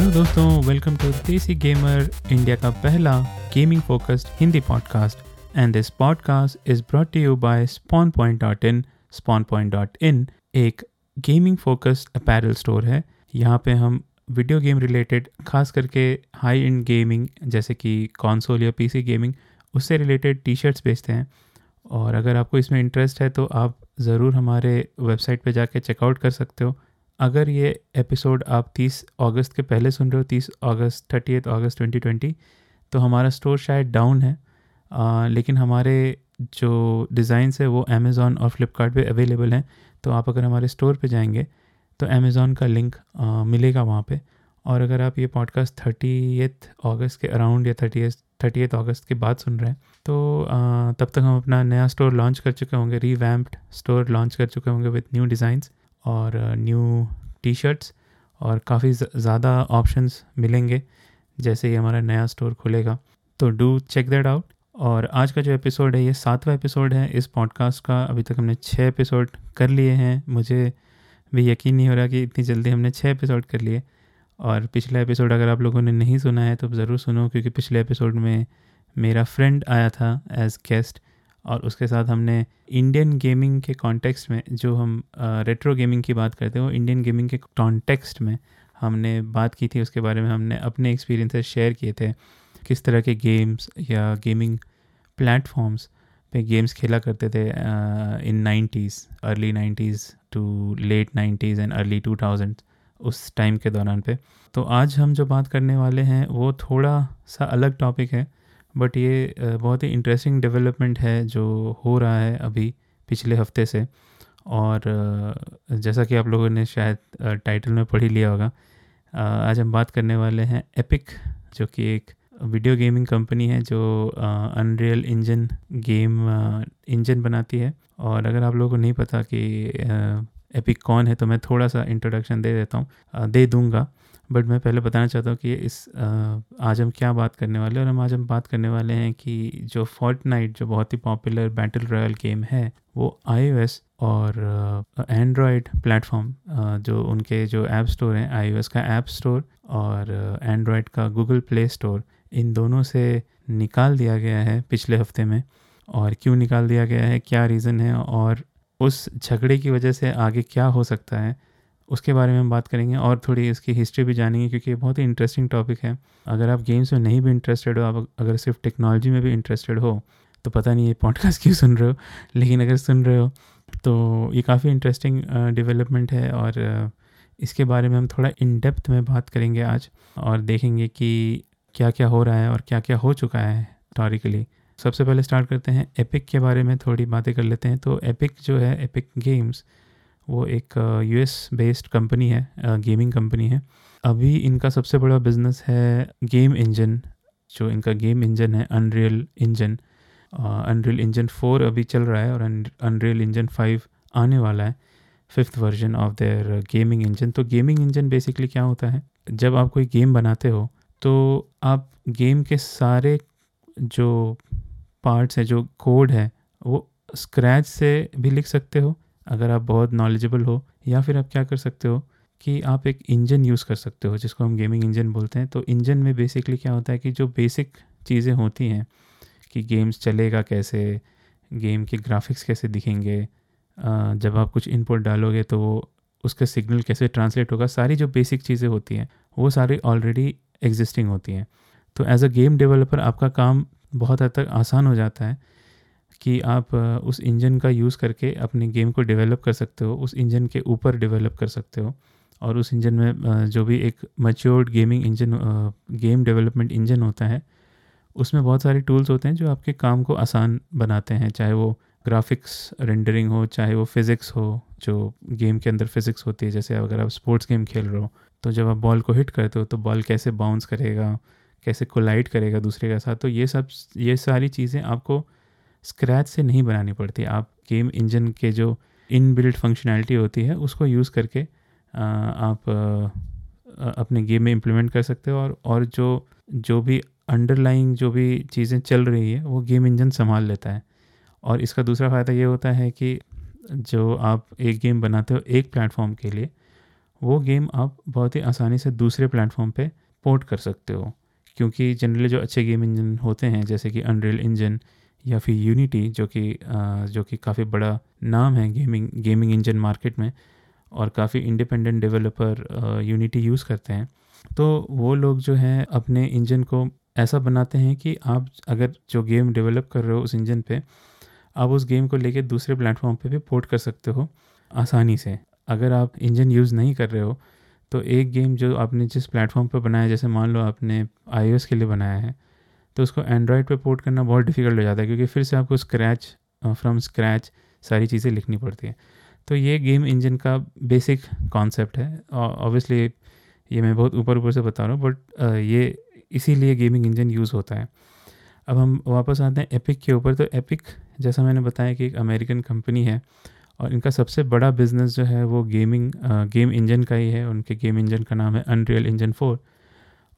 Hello दोस्तों welcome to Desi gamer India का पहला gaming focused Hindi podcast and this podcast is brought you by spawn point dot in spawn point dot in एक gaming focused apparel store है। यहाँ पे हम video game related खास करके high and gaming जैसे कि कॉन्सोल या पीसी गेमिंग उससे रिलेटेड टी शर्ट्स बेचते हैं। और अगर आपको इसमें इंटरेस्ट है तो आप ज़रूर हमारे वेबसाइट पे जाके चेकआउट कर सकते हो। अगर ये एपिसोड आप 30 अगस्त के पहले सुन रहे हो 30 अगस्त थर्टी अगस्त 2020 तो हमारा स्टोर शायद डाउन है आ, लेकिन हमारे जो डिज़ाइंस है वो अमेज़ॉन और फ्लिपकार्ट अवेलेबल हैं तो आप अगर हमारे स्टोर पे जाएँगे तो अमेज़ॉन का लिंक आ, मिलेगा वहाँ पे। और अगर आप ये पॉडकास्ट थर्टी अगस्त के अराउंड या थर्टी थर्टी अगस्त के बाद सुन रहे हैं तो आ, तब तक हम अपना नया स्टोर लॉन्च कर चुके होंगे रीवैम्प्ड स्टोर लॉन्च कर चुके होंगे विथ न्यू डिज़ाइंस और न्यू टी शर्ट्स और काफ़ी ज़्यादा ऑप्शंस मिलेंगे, जैसे ही हमारा नया स्टोर खुलेगा। तो डू चेक दैट आउट और आज का जो एपिसोड है, ये सातवां एपिसोड है। इस पॉडकास्ट का अभी तक हमने छः एपिसोड कर लिए हैं। मुझे भी यकीन नहीं हो रहा कि इतनी जल्दी हमने छः एपिसोड कर लिए। और पिछला एपिसोड अगर आप लोगों ने नहीं सुना है तो ज़रूर सुनो, क्योंकि पिछले एपिसोड में मेरा फ्रेंड आया था एज गेस्ट और उसके साथ हमने इंडियन गेमिंग के कॉन्टेक्स्ट में जो हम रेट्रो गेमिंग की बात करते हैं, वो इंडियन गेमिंग के कॉन्टेक्स्ट में हमने बात की थी। उसके बारे में हमने अपने एक्सपीरियंसेस शेयर किए थे। किस तरह के गेम्स या गेमिंग प्लेटफॉर्म्स पे गेम्स खेला करते थे in nineties early nineties to late nineties and early two thousand उस टाइम के दौरान पे। तो आज हम जो बात करने वाले हैं, वो थोड़ा सा अलग टॉपिक है। बट ये बहुत ही इंटरेस्टिंग डेवलपमेंट है जो हो रहा है अभी पिछले हफ़्ते से। और जैसा कि आप लोगों ने शायद टाइटल में पढ़ ही लिया होगा आज हम बात करने वाले हैं एपिक जो कि एक वीडियो गेमिंग कंपनी है जो अनरियल इंजन गेम इंजन बनाती है। और अगर आप लोगों को नहीं पता कि एपिक कौन है तो मैं थोड़ा सा इंट्रोडक्शन दे देता हूँ। दे दूँगा। बट मैं पहले बताना चाहता हूँ कि इस आज हम क्या बात करने वाले हैं और हम आज हम बात करने वाले हैं कि जो फोर्ट नाइट जो बहुत ही पॉपुलर बैटल रॉयल गेम है, वो आई और एंड्रॉयड प्लेटफॉर्म जो उनके जो ऐप स्टोर हैं आई का ऐप स्टोर और एंड्रॉयड का गूगल प्ले स्टोर इन दोनों से निकाल दिया गया है पिछले हफ़्ते में। और क्यों निकाल दिया गया है, क्या रीज़न है और उस झगड़े की वजह से आगे क्या हो सकता है उसके बारे में हम बात करेंगे और थोड़ी इसकी हिस्ट्री भी जानेंगे क्योंकि ये बहुत ही इंटरेस्टिंग टॉपिक है। अगर आप गेम्स में नहीं भी इंटरेस्टेड हो, आप अगर सिर्फ़ टेक्नोलॉजी में भी इंटरेस्टेड हो तो पता नहीं ये पॉडकास्ट क्यों सुन रहे हो। लेकिन अगर सुन रहे हो तो ये काफ़ी इंटरेस्टिंग डेवलपमेंट है और इसके बारे में हम थोड़ा इन डेप्थ में बात करेंगे आज और देखेंगे कि क्या क्या हो रहा है और क्या क्या हो चुका है हिस्टोरिकली सबसे पहले स्टार्ट करते हैं एपिक के बारे में, थोड़ी बातें कर लेते हैं। तो एपिक जो है एपिक गेम्स वो एक यूएस बेस्ड कंपनी है गेमिंग कंपनी है। अभी इनका सबसे बड़ा बिज़नेस है गेम इंजन जो इनका गेम इंजन है Unreal engine Unreal engine four अभी चल रहा है और अनरियल इंजन फाइव आने वाला है fifth version of their gaming engine तो गेमिंग इंजन बेसिकली क्या होता है? जब आप कोई गेम बनाते हो तो आप गेम के सारे जो पार्ट्स हैं, जो कोड है, वो स्क्रैच से भी लिख सकते हो अगर आप बहुत नॉलेजेबल हो, या फिर आप क्या कर सकते हो कि आप एक इंजन यूज़ कर सकते हो, जिसको हम गेमिंग इंजन बोलते हैं। तो इंजन में बेसिकली क्या होता है कि जो बेसिक चीज़ें होती हैं, कि गेम्स चलेगा कैसे गेम के ग्राफिक्स कैसे दिखेंगे जब आप कुछ इनपुट डालोगे तो उसका सिग्नल कैसे ट्रांसलेट होगा, सारी जो बेसिक चीज़ें होती हैं, वो सारी ऑलरेडी एग्जिस्टिंग होती हैं। तो एज अ गेम डेवलपर आपका काम बहुत हद तक आसान हो जाता है कि आप उस इंजन का यूज़ करके अपने गेम को डेवलप कर सकते हो, उस इंजन के ऊपर डेवलप कर सकते हो और उस इंजन में जो भी एक matured gaming engine game development engine होता है, उसमें बहुत सारे टूल्स होते हैं जो आपके काम को आसान बनाते हैं, चाहे वो ग्राफिक्स रेंडरिंग हो, चाहे वो फिज़िक्स हो, जो गेम के अंदर फिज़िक्स होती है, जैसे अगर आप स्पोर्ट्स गेम खेल रहे हो तो जब आप बॉल को हिट करते हो तो बॉल कैसे बाउंस करेगा, कैसे कोलाइड करेगा दूसरे के साथ तो ये सब, ये सारी चीज़ें आपको स्क्रैच से नहीं बनानी पड़ती। आप गेम इंजन के जो इन बिल्ड फंक्शनैलिटी होती है, उसको यूज़ करके आप अपने गेम में इम्प्लीमेंट कर सकते हो और और जो जो भी अंडरलाइंग जो भी चीज़ें चल रही है, वो गेम इंजन संभाल लेता है। और इसका दूसरा फ़ायदा ये होता है कि जो आप एक गेम बनाते हो एक प्लेटफॉर्म के लिए, वो गेम आप बहुत ही आसानी से दूसरे प्लेटफॉर्म पे पोर्ट कर सकते हो। क्योंकि जनरली जो अच्छे गेम इंजन होते हैं, जैसे कि अनरियल इंजन या फिर यूनिटी जो कि जो कि काफ़ी बड़ा नाम है गेमिंग गेमिंग इंजन मार्केट में, और काफ़ी इंडिपेंडेंट डेवलपर यूनिटी यूज़ करते हैं। तो वो लोग जो हैं, अपने इंजन को ऐसा बनाते हैं कि आप अगर जो गेम डेवलप कर रहे हो उस इंजन पे, आप उस गेम को लेके दूसरे प्लेटफॉर्म पे भी पोर्ट कर सकते हो आसानी से। अगर आप इंजन यूज़ नहीं कर रहे हो तो एक गेम जो आपने जिस प्लेटफॉर्म पर बनाया, जैसे मान लो आपने आईओएस के लिए बनाया है तो उसको एंड्रॉयड पे पोर्ट करना बहुत डिफ़िकल्ट हो जाता है क्योंकि फिर से आपको स्क्रैच फ्रॉम स्क्रैच सारी चीज़ें लिखनी पड़ती हैं। तो ये गेम इंजन का बेसिक कॉन्सेप्ट है। ऑब्वियसली ये मैं बहुत ऊपर ऊपर से बता रहा हूँ बट ये इसीलिए गेमिंग इंजन यूज़ होता है। अब हम वापस आते हैं एपिक के ऊपर। तो एपिक जैसा मैंने बताया कि एक अमेरिकन कंपनी है और इनका सबसे बड़ा बिज़नेस जो है वो गेमिंग गेम इंजन का ही है। उनके गेम इंजन का नाम है अनरियल इंजन फोर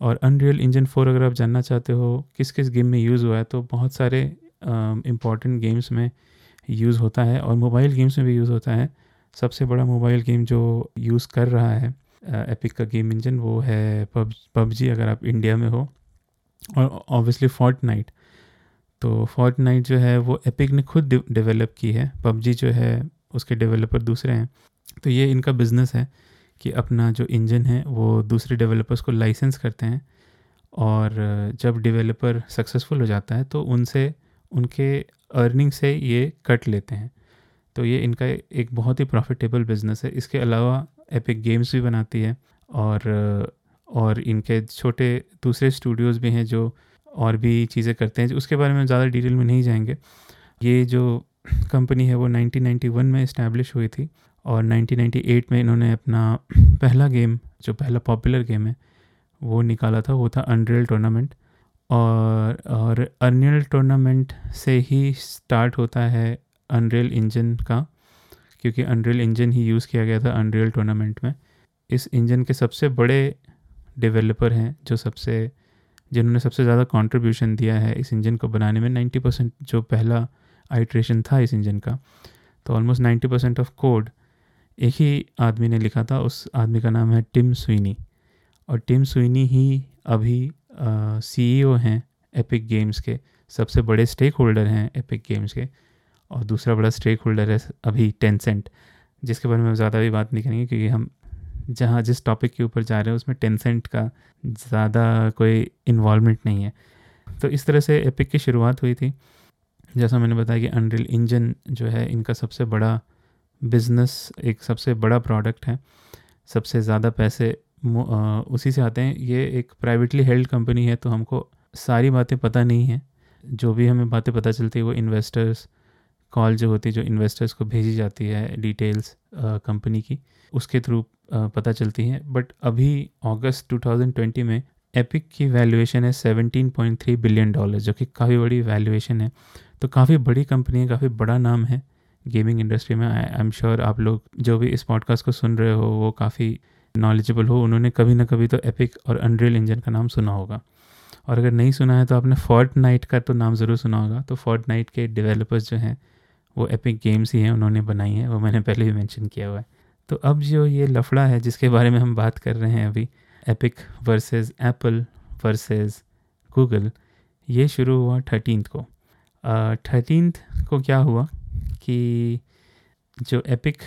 और अनरियल इंजन फोर अगर आप जानना चाहते हो किस किस गेम में यूज़ हुआ है तो बहुत सारे इंपॉर्टेंट गेम्स में यूज़ होता है और मोबाइल गेम्स में भी यूज़ होता है। सबसे बड़ा मोबाइल गेम जो यूज़ कर रहा है एपिक का गेम इंजन वो है पब पबजी अगर आप इंडिया में हो। और ऑब्वियसली फोर्ट नाइट तो फोर्ट नाइट जो है वो एपिक ने खुद डेवलप की है। पबजी जो है उसके डेवलपर दूसरे हैं। तो ये इनका बिज़नेस है। कि अपना जो इंजन है, वो दूसरे डेवलपर्स को लाइसेंस करते हैं और जब डेवलपर सक्सेसफुल हो जाता है तो उनसे, उनके अर्निंग से ये कट लेते हैं। तो ये इनका एक बहुत ही प्रॉफिटेबल बिज़नेस है। इसके अलावा एपिक गेम्स भी बनाती है और और इनके छोटे दूसरे स्टूडियोज़ भी हैं जो और भी चीज़ें करते हैं उसके बारे में ज़्यादा डिटेल में नहीं जाएँगे। ये जो कंपनी है, वो 1991 में इस्टेब्लिश हुई थी और 1998 में इन्होंने अपना पहला गेम, जो पहला पॉपुलर गेम है, वो निकाला था, वो था अनरियल टूर्नामेंट और और अनरियल टूर्नामेंट से ही स्टार्ट होता है अनरियल इंजन का, क्योंकि अनरियल इंजन ही यूज़ किया गया था अनरियल टूर्नामेंट में। इस इंजन के सबसे बड़े डेवलपर हैं, जो सबसे, जिन्होंने सबसे ज़्यादा कंट्रीब्यूशन दिया है इस इंजन को बनाने में 90 परसेंट जो पहला आइट्रेशन था इस इंजन का। तो ऑलमोस्ट 90 परसेंट ऑफ़ कोड एक ही आदमी ने लिखा था, उस आदमी का नाम है टिम स्विनी। और टिम स्विनी ही अभी सीईओ हैं एपिक गेम्स के। सबसे बड़े स्टेक होल्डर हैं एपिक गेम्स के। और दूसरा बड़ा स्टेक होल्डर है अभी टेंसेंट जिसके बारे में ज़्यादा भी बात नहीं करेंगे, क्योंकि हम जहाँ जिस टॉपिक के ऊपर जा रहे हैं, उसमें टेंसेंट का ज़्यादा कोई इन्वॉल्वमेंट नहीं है। तो इस तरह से एपिक की शुरुआत हुई थी। जैसा मैंने बताया कि अनरिल इंजन जो है, इनका सबसे बड़ा बिज़नेस एक सबसे बड़ा प्रोडक्ट है, सबसे ज़्यादा पैसे उसी से आते हैं। ये एक प्राइवेटली हेल्ड कंपनी है तो हमको सारी बातें पता नहीं है। जो भी हमें बातें पता चलती है, वो इन्वेस्टर्स कॉल जो होती है, जो इन्वेस्टर्स को भेजी जाती है डिटेल्स कंपनी की, उसके थ्रू पता चलती हैं। बट अभी अगस्त 2020 में एपिक की वैल्यूएशन है 17.3 बिलियन डॉलर जो कि काफ़ी बड़ी वैल्यूएशन है। तो काफ़ी बड़ी कंपनी है, काफ़ी बड़ा नाम है। गेमिंग इंडस्ट्री में आई एम श्योर आप लोग जो भी इस पॉडकास्ट को सुन रहे हो, वो काफ़ी नॉलेजेबल हो। उन्होंने कभी ना कभी तो एपिक और अनरियल इंजन का नाम सुना होगा। और अगर नहीं सुना है तो आपने फोर्ट नाइट का तो नाम ज़रूर सुना होगा। तो फोर्ट नाइट के डेवलपर्स जो हैं, वो एपिक गेम्स ही हैं, उन्होंने बनाई हैं, वो मैंने पहले भी मैंशन किया हुआ है। तो अब जो ये लफड़ा है, जिसके बारे में हम बात कर रहे हैं अभी Epic versus Apple versus Google ये शुरू हुआ थर्टीनथ को। थर्टीनथ को क्या हुआ? कि जो एपिक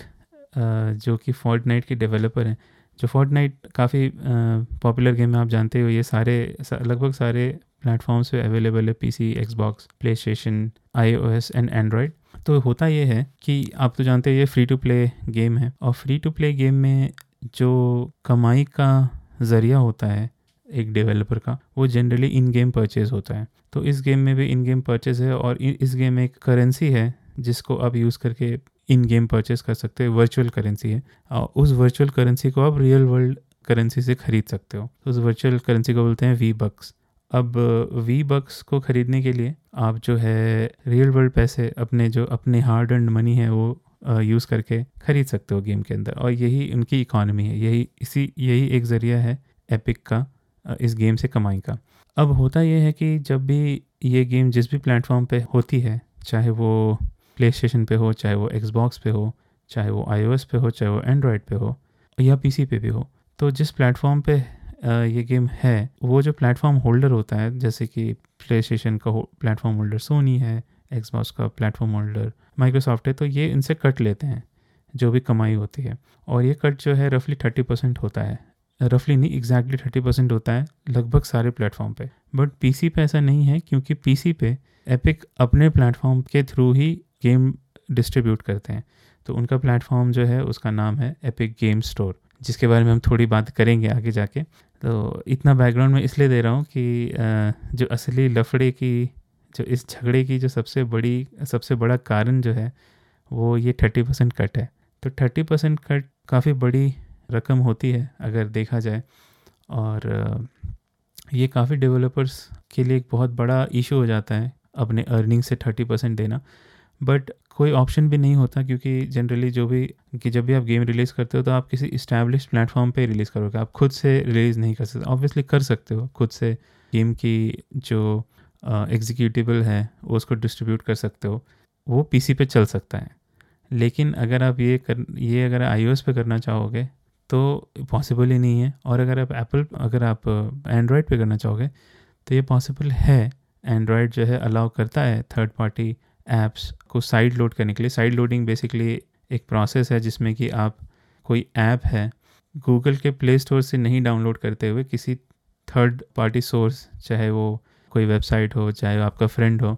जो कि फोर्ट नाइट के डेवलपर हैं, जो फोर्ट नाइट काफ़ी पॉपुलर गेम है, आप जानते हो, ये सारे लगभग सारे प्लेटफॉर्म्स पे अवेलेबल है PC Xbox PlayStation iOS and Android तो होता ये है कि आप तो जानते हैं ये फ्री टू प्ले गेम है और फ्री टू प्ले गेम में जो कमाई का ज़रिया होता है एक डेवलपर का, वो जनरली इन गेम परचेज होता है। तो इस गेम में भी इन गेम परचेज है और इस गेम में एक करेंसी है जिसको आप यूज़ करके इन गेम परचेज कर सकते हो वर्चुअल करेंसी है उस वर्चुअल करेंसी को आप रियल वर्ल्ड करेंसी से ख़रीद सकते हो। तो उस वर्चुअल करेंसी को बोलते हैं वी बक्स अब वी बक्स को ख़रीदने के लिए आप जो है रियल वर्ल्ड पैसे अपने जो, अपने हार्ड एंड मनी है वो यूज़ करके ख़रीद सकते हो गेम के अंदर। और यही उनकी इकॉनमी है, यही, इसी, यही एक ज़रिया है एपिक का इस गेम से कमाई का। अब होता यह है कि जब भी ये गेम जिस भी प्लेटफॉर्म पे होती है, चाहे वो प्ले स्टेशन पे हो, चाहे वो एक्सबॉक्स पे हो, चाहे वो आई पे हो, चाहे वो एंड्रॉयड पे हो या पीसी पे भी हो। तो जिस प्लेटफॉर्म पे ये गेम है, वो जो प्लेटफॉर्म होल्डर होता है, जैसे कि प्ले स्टेशन का प्लेटफॉर्म होल्डर सोनी है एक्सबॉक्स का प्लेटफॉर्म होल्डर माइक्रोसॉफ्ट है तो ये इनसे कट लेते हैं, जो भी कमाई होती है। और ये कट जो है रफली थर्टी परसेंट होता है। रफली नहीं एग्जैक्टली थर्टी परसेंट होता है, लगभग सारे प्लेटफॉर्म पे। बट पीसी पे ऐसा नहीं है, क्योंकि पीसी पे एपिक अपने प्लेटफॉर्म के थ्रू ही गेम डिस्ट्रीब्यूट करते हैं। तो उनका प्लेटफॉर्म जो है, उसका नाम है एपिक गेम स्टोर जिसके बारे में हम थोड़ी बात करेंगे आगे जाके। तो इतना बैकग्राउंड में इसलिए दे रहा हूँ कि जो असली लफड़े की, जो इस झगड़े की जो सबसे बड़ी, सबसे बड़ा कारण जो है, वो ये थर्टी परसेंट कट है। तो थर्टी परसेंट कट काफ़ी बड़ी रकम होती है, अगर देखा जाए। और ये काफ़ी डेवलपर्स के लिए एक बहुत बड़ा इशू हो जाता है अपने अर्निंग से थर्टी परसेंट देना। बट कोई ऑप्शन भी नहीं होता क्योंकि जनरली जो भी कि जब भी आप गेम रिलीज़ करते हो तो आप किसी इस्टेब्लिश प्लेटफॉर्म पे रिलीज़ करोगे। आप खुद से रिलीज़ नहीं कर सकते। ऑब्वियसली कर सकते हो। खुद से गेम की जो एग्जीक्यूटिबल है वो उसको डिस्ट्रीब्यूट कर सकते हो। वो पीसी पे चल सकता है। लेकिन अगर आप ये कर, ये अगर आईओएस पे करना चाहोगे तो पॉसिबल ही नहीं है। और अगर आप एप्पल अगर आप एंड्रॉयड पे करना चाहोगे तो ये पॉसिबल है। एंड्रॉयड जो है अलाउ करता है थर्ड पार्टी ऐप्स को साइड लोड करने के लिए। साइड लोडिंग बेसिकली एक प्रोसेस है जिसमें कि आप कोई ऐप है गूगल के प्ले स्टोर से नहीं डाउनलोड करते हुए किसी थर्ड पार्टी सोर्स चाहे वो कोई वेबसाइट हो, चाहे आपका फ्रेंड हो,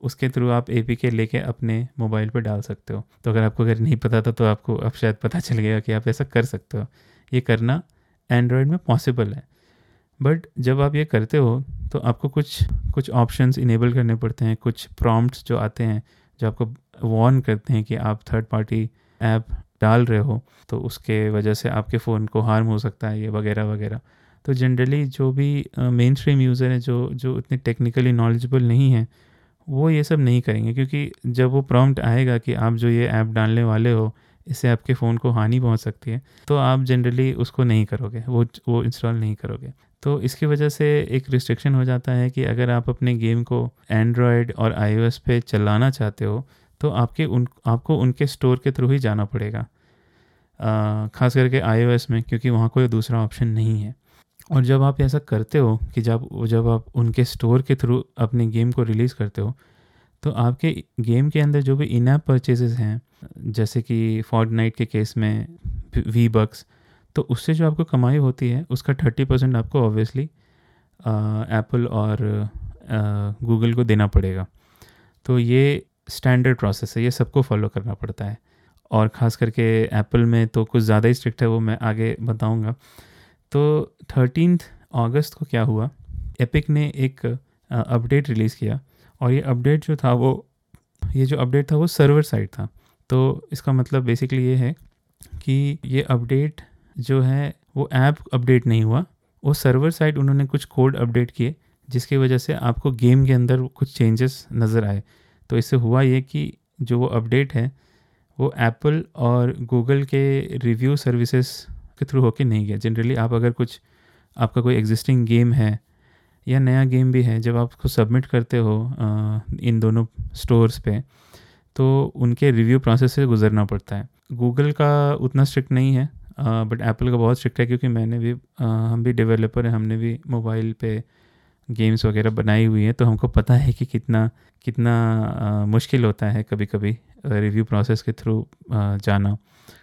उसके थ्रू आप ए पी के लेके अपने मोबाइल पर डाल सकते हो। तो अगर आपको अगर नहीं पता था तो आपको अब शायद पता चल गया कि आप ऐसा कर सकते हो। ये करना एंड्रॉयड में पॉसिबल है। बट जब आप ये करते हो तो आपको कुछ कुछ ऑप्शंस इनेबल करने पड़ते हैं, कुछ प्रॉम्प्ट्स जो आते हैं, जो आपको वार्न करते हैं कि आप थर्ड पार्टी ऐप डाल रहे हो तो उसके वजह से आपके फ़ोन को हार्म हो सकता है, ये वगैरह वगैरह। तो जनरली जो भी मेन स्ट्रीम यूज़र हैं, जो जो इतने टेक्निकली नॉलेजबल नहीं हैं, वो ये सब नहीं करेंगे, क्योंकि जब वो प्रॉम्प्ट आएगा कि आप जो ये ऐप डालने वाले हो, इससे आपके फ़ोन को हानि पहुँच सकती है तो आप जनरली उसको नहीं करोगे, वो वो इंस्टॉल नहीं करोगे। तो इसकी वजह से एक रिस्ट्रिक्शन हो जाता है कि अगर आप अपने गेम को एंड्रॉयड और आईओएस पे चलाना चाहते हो तो आपके उन, आपको उनके स्टोर के थ्रू ही जाना पड़ेगा। ख़ास करके आईओएस में, क्योंकि वहाँ कोई दूसरा ऑप्शन नहीं है। और जब आप ऐसा करते हो कि जब जब आप उनके स्टोर के थ्रू अपने गेम को रिलीज़ करते हो तो आपके गेम के अंदर जो भी इन ऐप परचेजेस हैं, जैसे कि फोर्ट के केस में वी बक्स तो उससे जो आपको कमाई होती है, उसका थर्टी परसेंट आपको ऑब्वियसली एप्पल और गूगल को देना पड़ेगा। तो ये स्टैंडर्ड प्रोसेस है, ये सबको फॉलो करना पड़ता है। और ख़ास करके एप्पल में तो कुछ ज़्यादा ही स्ट्रिक्ट है, वो मैं आगे बताऊँगा। तो थर्टीन अगस्त को क्या हुआ? एपिक ने एक अपडेट रिलीज़ किया। और ये अपडेट जो था, वो, ये जो अपडेट था, वो सर्वर साइड था। तो इसका मतलब बेसिकली ये है कि ये अपडेट जो है वो ऐप अपडेट नहीं हुआ। वो सर्वर साइड उन्होंने कुछ कोड अपडेट किए जिसकी वजह से आपको गेम के अंदर कुछ चेंजेस नज़र आए। तो इससे हुआ ये कि जो वो अपडेट है वो एप्पल और गूगल के रिव्यू सर्विसेज़ के थ्रू होके नहीं गया। जनरली आप अगर कुछ आपका कोई एग्जिस्टिंग गेम है या नया गेम भी है जब आप उसको सबमिट करते हो आ, इन दोनों स्टोर्स पे तो उनके रिव्यू प्रोसेस से गुजरना पड़ता है। गूगल का उतना स्ट्रिक्ट नहीं है। बट एप्पल का बहुत स्ट्रिक्ट है क्योंकि मैंने भी हम भी डेवलपर हैं, हमने भी मोबाइल पे गेम्स वगैरह बनाई हुई हैं तो हमको पता है कि कितना कितना मुश्किल होता है कभी कभी रिव्यू प्रोसेस के थ्रू जाना।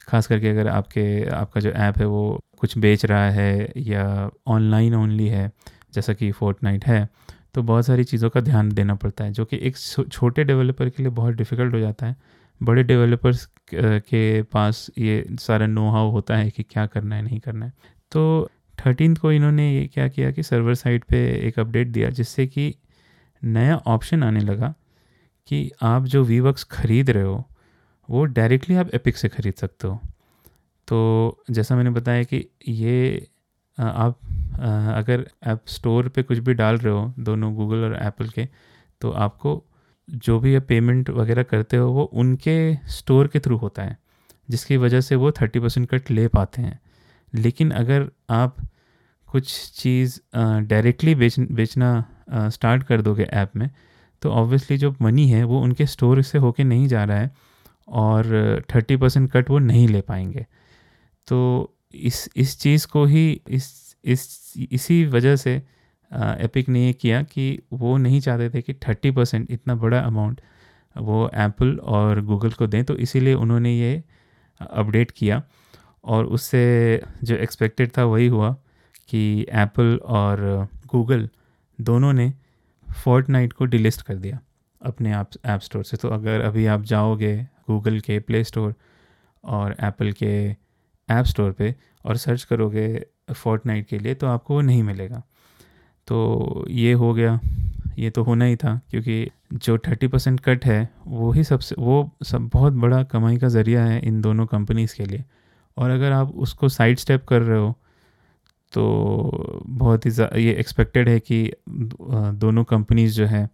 खास करके अगर आपके, आपका जो ऐप है वो कुछ बेच रहा है या ऑनलाइन ओनली है, जैसा कि फोर्ट है तो बहुत सारी चीज़ों का ध्यान देना पड़ता है, जो कि एक छोटे डेवलपर के लिए बहुत डिफ़िकल्ट हो जाता है। बड़े डेवलपर्स के पास ये सारा नो हाउ होता है कि क्या करना है, नहीं करना है। तो थर्टीन को इन्होंने ये क्या किया कि सर्वर साइड पे एक अपडेट दिया, जिससे कि नया ऑप्शन आने लगा कि आप जो वी ख़रीद रहे हो, वो डायरेक्टली आप एपिक से ख़रीद सकते हो। तो जैसा मैंने बताया कि ये आप अगर ऐप स्टोर पे कुछ भी डाल रहे हो, दोनों गूगल और एप्पल के तो आपको जो भी पेमेंट वगैरह करते हो, वो उनके स्टोर के थ्रू होता है, जिसकी वजह से वो थर्टी परसेंट कट ले पाते हैं। लेकिन अगर आप कुछ चीज़ डायरेक्टली बेच, बेचना स्टार्ट कर दोगे ऐप में तो ऑब्वियसली जो मनी है, वो उनके स्टोर से होके नहीं जा रहा है और थर्टी परसेंट कट वो नहीं ले पाएँगे। तो इस इस चीज़ को ही, इस इस, इसी वजह से एपिक ने ये किया कि वो नहीं चाहते थे कि थर्टी परसेंट इतना बड़ा अमाउंट वो एप्पल और गूगल को दें तो इसीलिए उन्होंने ये अपडेट किया। और उससे जो एक्सपेक्टेड था वही हुआ कि एप्पल और गूगल दोनों ने फोर्ट को डिलिस्ट कर दिया अपने आप ऐप स्टोर से। तो अगर अभी आप जाओगे गूगल के प्ले स्टोर और एप्पल के ऐप स्टोर पे और सर्च करोगे फोर्ट के लिए तो आपको वो नहीं मिलेगा। तो ये हो गया। ये तो होना ही था, क्योंकि जो थर्टी परसेंट कट है, वो ही सबसे, वो सब बहुत बड़ा कमाई का ज़रिया है इन दोनों कंपनीज़ के लिए। और अगर आप उसको साइड स्टेप कर रहे हो तो बहुत ही ये एक्सपेक्टेड है कि दोनों कंपनीज़ जो है,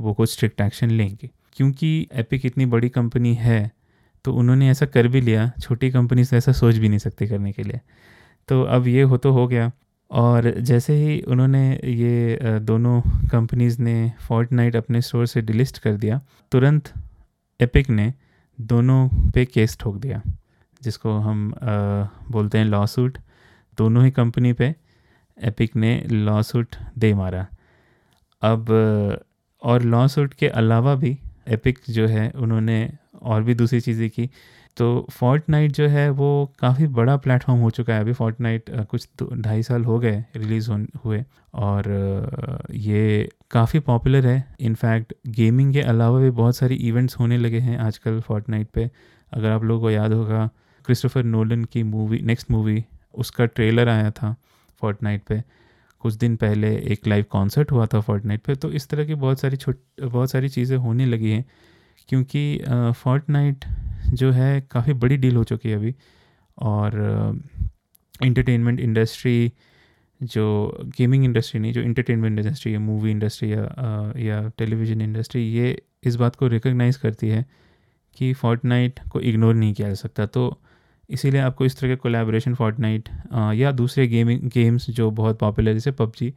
वो कुछ स्ट्रिक्ट एक्शन लेंगी। क्योंकि एपिक इतनी बड़ी कंपनी है तो उन्होंने ऐसा कर भी लिया, छोटी कंपनी से ऐसा सोच भी नहीं सकती करने के लिए। तो अब ये हो तो हो गया। और जैसे ही उन्होंने ये दोनों कंपनीज़ ने फोर्ट अपने स्टोर से डिलिस्ट कर दिया तुरंत एपिक ने दोनों पे केस ठोक दिया जिसको हम आ, बोलते हैं लॉ सूट दोनों ही कंपनी पे एपिक ने लॉ सूट दे मारा। अब और लॉ सूट के अलावा भी एपिक जो है उन्होंने और भी दूसरी चीज़ें की। तो फोर्ट जो है वो काफ़ी बड़ा प्लेटफॉर्म हो चुका है अभी। फोर्ट कुछ ढाई साल हो गए रिलीज़ हो हुए और ये काफ़ी पॉपुलर है। इनफैक्ट गेमिंग के अलावा भी बहुत सारी इवेंट्स होने लगे हैं आजकल फोर्ट पे। अगर आप लोगों को याद होगा क्रिस्टोफर नोलन की मूवी नेक्स्ट मूवी उसका ट्रेलर आया था फोर्ट पे। कुछ दिन पहले एक लाइव कॉन्सर्ट हुआ था फोर्ट पे। तो इस तरह की बहुत सारी छोट, बहुत सारी चीज़ें होने लगी हैं। क्योंकि फोर्ट जो है काफ़ी बड़ी डील हो चुकी है अभी। और इंटरटेनमेंट इंडस्ट्री जो गेमिंग इंडस्ट्री नहीं, जो इंटरटेनमेंट इंडस्ट्री है मूवी इंडस्ट्री या या टेलीविज़न इंडस्ट्री ये इस बात को रिकग्नाइज़ करती है कि फोर्ट को इग्नोर नहीं किया जा सकता। तो इसीलिए आपको इस तरह के कोलेबोरेशन फोर्ट या दूसरे गेमिंग गेम्स जो बहुत पॉपुलर जैसे पबजी,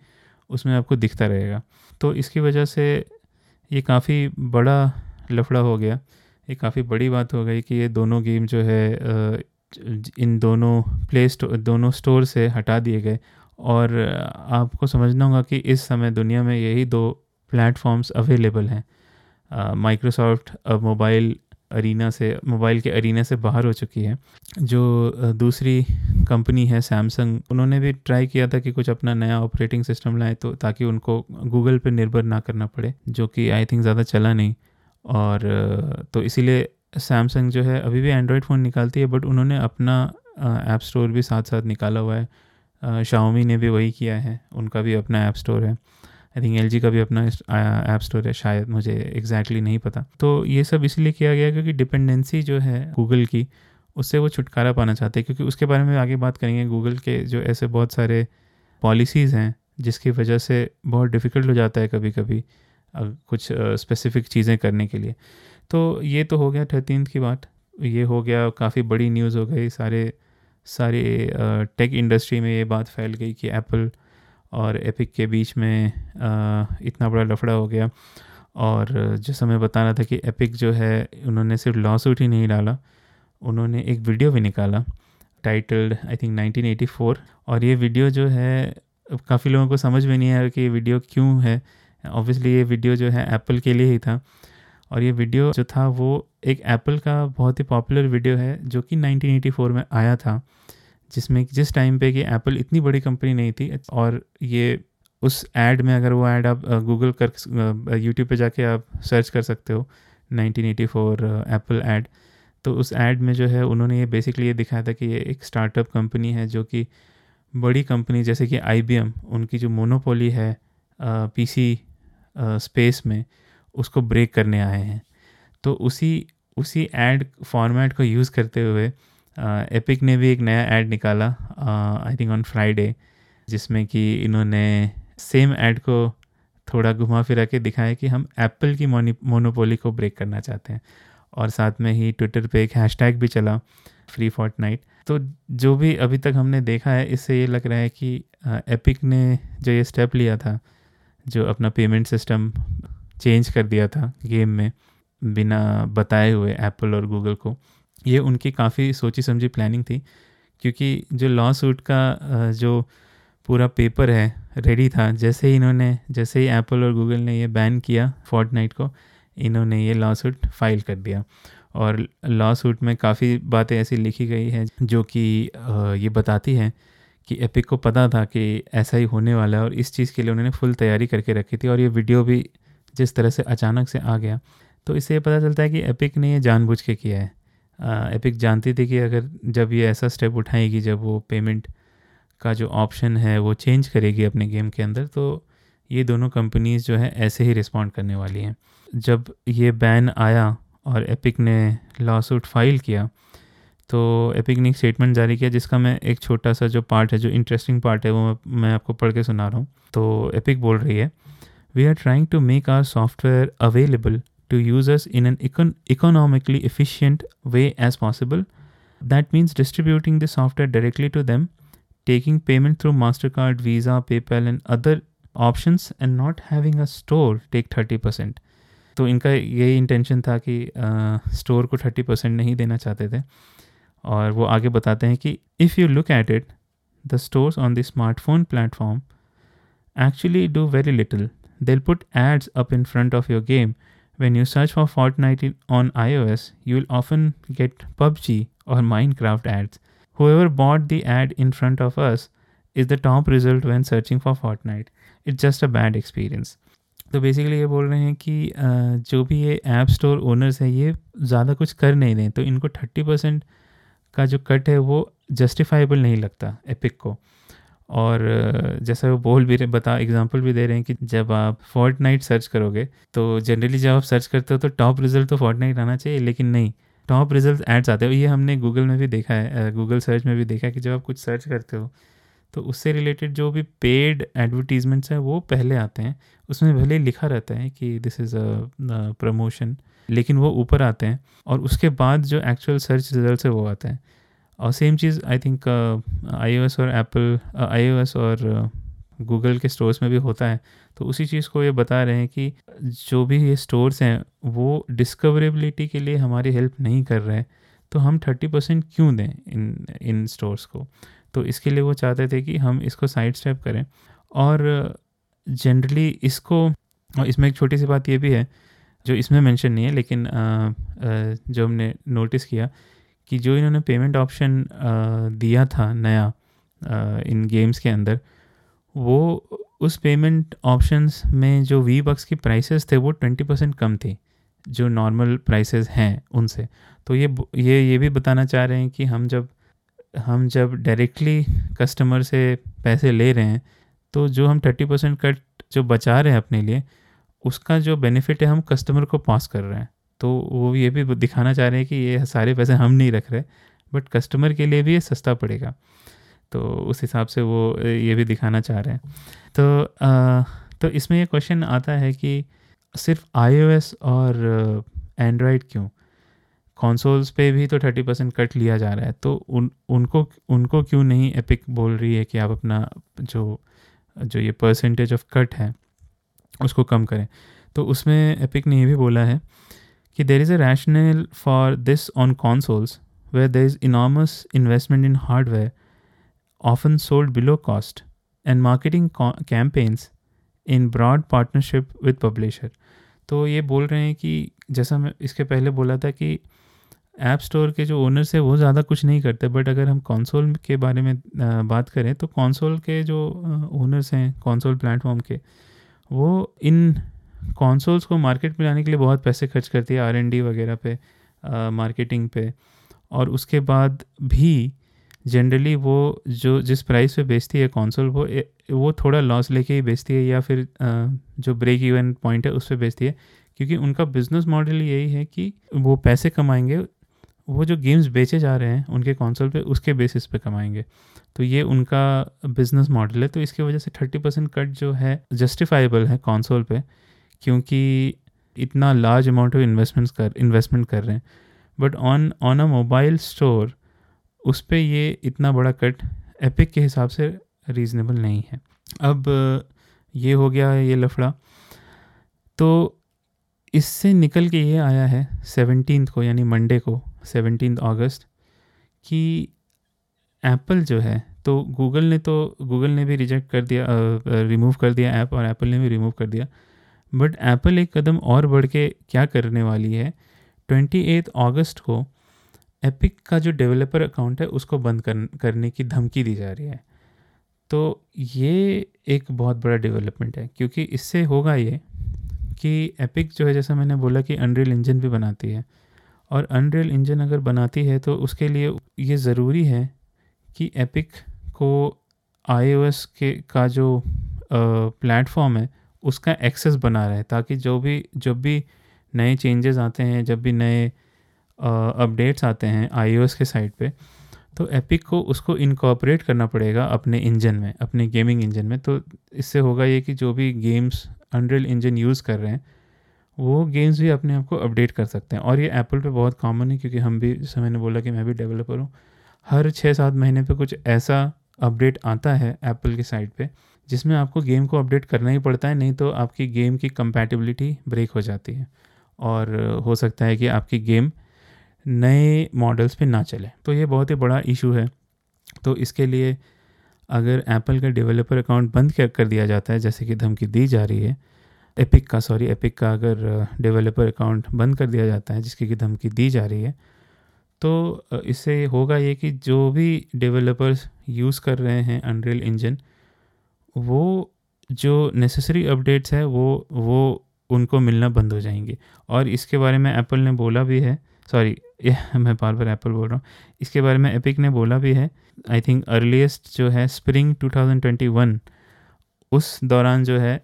उसमें आपको दिखता रहेगा। तो इसकी वजह से ये काफ़ी बड़ा लफड़ा हो गया। ये काफ़ी बड़ी बात हो गई कि ये दोनों गेम जो है इन दोनों प्ले स्टोर दोनों स्टोर से हटा दिए गए। और आपको समझना होगा कि इस समय दुनिया में यही दो प्लेटफॉर्म्स अवेलेबल हैं। माइक्रोसॉफ्ट अब मोबाइल अरीना से मोबाइल के अरीना से बाहर हो चुकी है। जो दूसरी कंपनी है सैमसंग उन्होंने भी ट्राई किया था कि कुछ अपना नया ऑपरेटिंग सिस्टम लाए तो ताकि उनको गूगल पर निर्भर ना करना पड़े, जो कि आई थिंक ज़्यादा चला नहीं। और तो इसीलिए सैमसंग जो है, अभी भी एंड्रॉयड फ़ोन निकालती है बट उन्होंने अपना ऐप स्टोर भी साथ साथ निकाला हुआ है। शाओमी ने भी वही किया है, उनका भी अपना ऐप स्टोर है। आई थिंक एलजी का भी अपना ऐप स्टोर है, शायद मुझे एग्जैक्टली exactly नहीं पता। तो ये सब इसलिए किया गया क्योंकि डिपेंडेंसी जो है गूगल की, उससे वो छुटकारा पाना चाहते हैं, क्योंकि उसके बारे में आगे बात करेंगे। गूगल के जो ऐसे बहुत सारे पॉलिसीज़ हैं, जिसकी वजह से बहुत डिफ़िकल्ट हो जाता है कभी कभी कुछ स्पेसिफिक चीज़ें करने के लिए। तो ये तो हो गया थर्टीन की बात। ये हो गया, काफ़ी बड़ी न्यूज़ हो गई। सारे सारे टेक इंडस्ट्री में ये बात फैल गई कि एप्पल और एपिक के बीच में इतना बड़ा लफड़ा हो गया। और जैसा मैं बता रहा था कि एपिक जो है, उन्होंने सिर्फ़ लॉ सूट ही नहीं डाला। उन्होंने एक वीडियो भी निकाला टाइटल्ड आई थिंक 1984 और ये वीडियो जो है काफ़ी लोगों को समझ में नहीं आया कि ये वीडियो क्यों है। ऑब्वियसली ये वीडियो जो है एप्पल के लिए ही था। और ये वीडियो जो था, वो एक एप्पल का बहुत ही पॉपुलर वीडियो है, जो कि 1984 में आया था, जिसमें जिस टाइम पे कि एप्पल इतनी बड़ी कंपनी नहीं थी, और ये उस एड में अगर वो ऐड आप गूगल कर यूट्यूब पे जाके आप सर्च कर सकते हो 1984 एप्पल ऐड तो उस ऐड में जो है उन्होंने ये बेसिकली ये दिखाया था कि ये एक स्टार्टअप कंपनी है, जो कि बड़ी कंपनी जैसे कि IBM उनकी जो मोनोपोली है पीसी स्पेस में उसको ब्रेक करने आए हैं। तो उसी उसी एड फॉर्मेट को यूज़ करते हुए एपिक ने भी एक नया ऐड निकाला आई थिंक ऑन फ्राइडे जिसमें कि इन्होंने सेम ऐड को थोड़ा घुमा फिरा के दिखाया कि हम एप्पल की मोनोपोली को ब्रेक करना चाहते हैं। और साथ में ही ट्विटर पे एक हैशटैग भी चला फ्री फॉर्ट नाइट तो जो भी अभी तक हमने देखा है, इससे ये लग रहा है कि एपिक ने जो ये स्टेप लिया था जो अपना पेमेंट सिस्टम चेंज कर दिया था गेम में, बिना बताए हुए एप्पल और गूगल को, ये उनकी काफ़ी सोची समझी प्लानिंग थी। क्योंकि जो लॉ सूट का जो पूरा पेपर है रेडी था, जैसे ही इन्होंने, जैसे ही एप्पल और गूगल ने ये बैन किया फोर्ट को, इन्होंने ये लॉ सूट फ़ाइल कर दिया। और लॉ सूट में काफ़ी बातें ऐसी लिखी गई हैं जो कि ये बताती हैं कि एपिक को पता था कि ऐसा ही होने वाला है और इस चीज़ के लिए उन्होंने फुल तैयारी करके रखी थी और ये वीडियो भी जिस तरह से अचानक से आ गया। तो इससे पता चलता है कि एपिक ने ये जानबूझ के किया है। एपिक जानती थी कि अगर जब ये ऐसा स्टेप उठाएगी, जब वो पेमेंट का जो ऑप्शन है वो चेंज करेगी अपने गेम के अंदर तो ये दोनों कंपनीज़ जो है ऐसे ही रिस्पॉन्ड करने वाली हैं। जब ये बैन आया और एपिक ने लॉ सूट फ़ाइल किया तो एपिक ने एक स्टेटमेंट जारी किया जिसका मैं एक छोटा सा जो पार्ट है जो इंटरेस्टिंग पार्ट है वो मैं, आपको पढ़ के सुना रहा हूँ। तो एपिक बोल रही है we are trying to make our software available to users in an economically efficient way as possible that means distributing the software directly to them taking payment through Mastercard Visa PayPal and other option and not having a store take thirty percent तो इनका यही intention था कि store को thirty percent नहीं देना चाहते थे। और वो आगे बताते हैं कि if you look at it the store on the smartphone platform actually do very little they'll put ads up in front of your game when you search for Fortnite in on I O S you will often get PUBG और Minecraft ads whoever bought the ad in front of us is the top result when searching for Fortnite it's just a bad experience तो basically ये बोल रहे हैं कि जो भी ये ऐप स्टोर ओनर्स हैं, ये ज़्यादा कुछ कर नहीं रहे तो इनको थर्टी परसेंट का जो कट है वो जस्टिफाइबल नहीं लगता एपिक को। और जैसा वो बोल भी रहे, बता एग्जांपल भी दे रहे हैं कि जब आप फोर्ट नाइट सर्च करोगे तो जनरली जब आप सर्च करते हो तो टॉप रिज़ल्ट तो फोर्ट नाइट आना चाहिए, लेकिन नहीं टॉप रिज़ल्ट एड्स आते हो। ये हमने गूगल में भी देखा है गूगल सर्च में भी देखा है कि जब आप कुछ सर्च करते हो तो उससे रिलेटेड जो भी पेड एडवर्टीजमेंट्स हैं, वो पहले आते हैं। उसमें भले लिखा रहता है कि दिस इज़ अ प्रमोशन लेकिन वो ऊपर आते हैं और उसके बाद जो एक्चुअल सर्च रिज़ल्ट है वो आते हैं। और सेम चीज़ आई थिंक आईओएस और एप्पल आईओएस और गूगल uh, के स्टोर्स में भी होता है। तो उसी चीज़ को ये बता रहे हैं कि जो भी ये स्टोर्स हैं वो डिस्कवरेबिलिटी के लिए हमारी हेल्प नहीं कर रहे तो हम थर्टी परसेंट क्यों दें इन इन स्टोर्स को? तो इसके लिए वो चाहते थे कि हम इसको साइड स्टेप करें। और जनरली uh, इसको और इसमें एक छोटी सी बात ये भी है जो इसमें मेंशन नहीं है, लेकिन जो हमने नोटिस किया कि जो इन्होंने पेमेंट ऑप्शन दिया था नया इन गेम्स के अंदर, वो उस पेमेंट ऑप्शंस में जो वी बक्स की प्राइसेस थे वो ट्वेंटी परसेंट कम थी, जो नॉर्मल प्राइसेस हैं उनसे। तो ये ये ये भी बताना चाह रहे हैं कि हम जब हम जब डायरेक्टली कस्टमर से पैसे ले रहे हैं तो जो हम थर्टी परसेंट कट जो बचा रहे हैं अपने लिए उसका जो बेनिफिट है हम कस्टमर को पास कर रहे हैं। तो वो ये भी दिखाना चाह रहे हैं कि ये सारे पैसे हम नहीं रख रहे बट कस्टमर के लिए भी ये सस्ता पड़ेगा। तो उस हिसाब से वो ये भी दिखाना चाह रहे हैं। तो आ, तो इसमें ये क्वेश्चन आता है कि सिर्फ़ आईओएस और एंड्रॉयड क्यों? कॉन्सोल्स पे भी तो थर्टी परसेंट कट लिया जा रहा है तो उन उनको उनको क्यों नहीं एपिक बोल रही है कि आप अपना जो जो ये परसेंटेज ऑफ़ कट है उसको कम करें। तो उसमें एपिक ने ये भी बोला है कि there is a rational for this on consoles where there is enormous investment in hardware often sold below cost and marketing campaigns in broad partnership with publisher तो ये बोल रहे हैं कि जैसा मैं इसके पहले बोला था कि ऐप स्टोर के जो ओनर्स है वो ज़्यादा कुछ नहीं करते बट अगर हम कॉन्सोल के बारे में बात करें तो कॉन्सोल के जो ओनर्स हैं कॉन्सोल प्लेटफॉर्म के वो इन कॉन्सोल्स को मार्केट में लाने के लिए बहुत पैसे खर्च करती है आर एन डी वगैरह पे मार्केटिंग पे। और उसके बाद भी जनरली वो जो जिस प्राइस पे बेचती है कॉन्सोल वो वो थोड़ा लॉस लेके ही बेचती है या फिर आ, जो ब्रेक इवन पॉइंट है उस पर बेचती है। क्योंकि उनका बिज़नेस मॉडल यही है कि वो पैसे कमाएँगे वो जो गेम्स बेचे जा रहे हैं उनके कंसोल पे उसके बेसिस पे कमाएँगे। तो ये उनका बिज़नेस मॉडल है। तो इसकी वजह से थर्टी परसेंट कट जो है जस्टिफाइबल है कंसोल पे, क्योंकि इतना लार्ज अमाउंट ऑफ़ इन्वेस्टमेंट्स कर इन्वेस्टमेंट कर रहे हैं। But on on a mobile store उस पर ये इतना बड़ा कट एपिक के हिसाब से रीज़नेबल नहीं है। अब, ये हो गया है ये लफड़ा। तो इससे निकल के ये आया है सेवनटीन को, यानी मंडे को सेवनटीन अगस्त कि एप्पल जो है तो गूगल ने तो गूगल ने भी रिजेक्ट कर दिया रिमूव कर दिया ऐप और एप्पल ने भी रिमूव कर दिया। बट एप्पल एक कदम और बढ़ के क्या करने वाली है? ट्वेंटी एथ अगस्त को एपिक का जो डेवलपर अकाउंट है उसको बंद कर, करने की धमकी दी जा रही है। तो ये एक बहुत बड़ा डेवलपमेंट है क्योंकि इससे होगा ये कि एपिक जो है जैसा मैंने बोला कि अनरियल इंजन भी बनाती है। और अनरियल इंजन अगर बनाती है तो उसके लिए ये ज़रूरी है कि एपिक को आईओएस के, का जो प्लेटफॉर्म है, उसका एक्सेस बना रहे, ताकि जो भी, जब भी नए चेंजेस आते हैं, जब भी नए अपडेट्स आते हैं आईओएस के साइड पे तो एपिक को उसको इनकॉपरेट करना पड़ेगा अपने इंजन में, अपने गेमिंग इंजन में। तो इससे होगा ये कि जो भी गेम्स अनरियल इंजन यूज़ कर रहे हैं, वो गेम्स भी अपने आप को अपडेट कर सकते हैं। और ये एप्पल पे बहुत कॉमन है, क्योंकि हम भी, जैसे मैंने बोला कि मैं भी डेवलपर हूँ हर छः सात महीने पे कुछ ऐसा अपडेट आता है एप्पल की साइट पे, जिसमें आपको गेम को अपडेट करना ही पड़ता है, नहीं तो आपकी गेम की कंपैटिबिलिटी ब्रेक हो जाती है। और हो सकता है कि आपकी गेम नए मॉडल्स पे ना चले। तो ये बहुत ही बड़ा इशू है। तो इसके लिए अगर एप्पल का डेवलपर अकाउंट बंद कर दिया जाता है, जैसे कि धमकी दी जा रही है एपिक का सॉरी एपिक का अगर डेवलपर अकाउंट बंद कर दिया जाता है, जिसकी की धमकी दी जा रही है तो इससे होगा ये कि जो भी डेवलपर्स यूज़ कर रहे हैं अनरियल इंजन वो जो नेसेसरी अपडेट्स है, वो वो उनको मिलना बंद हो जाएँगे। और इसके बारे में एप्पल ने बोला भी है सॉरी मैं बार बार एप्पल बोल रहा हूँ। इसके बारे में एपिक ने बोला भी है आई थिंक अर्लीस्ट जो है स्प्रिंग 2021 उस दौरान जो है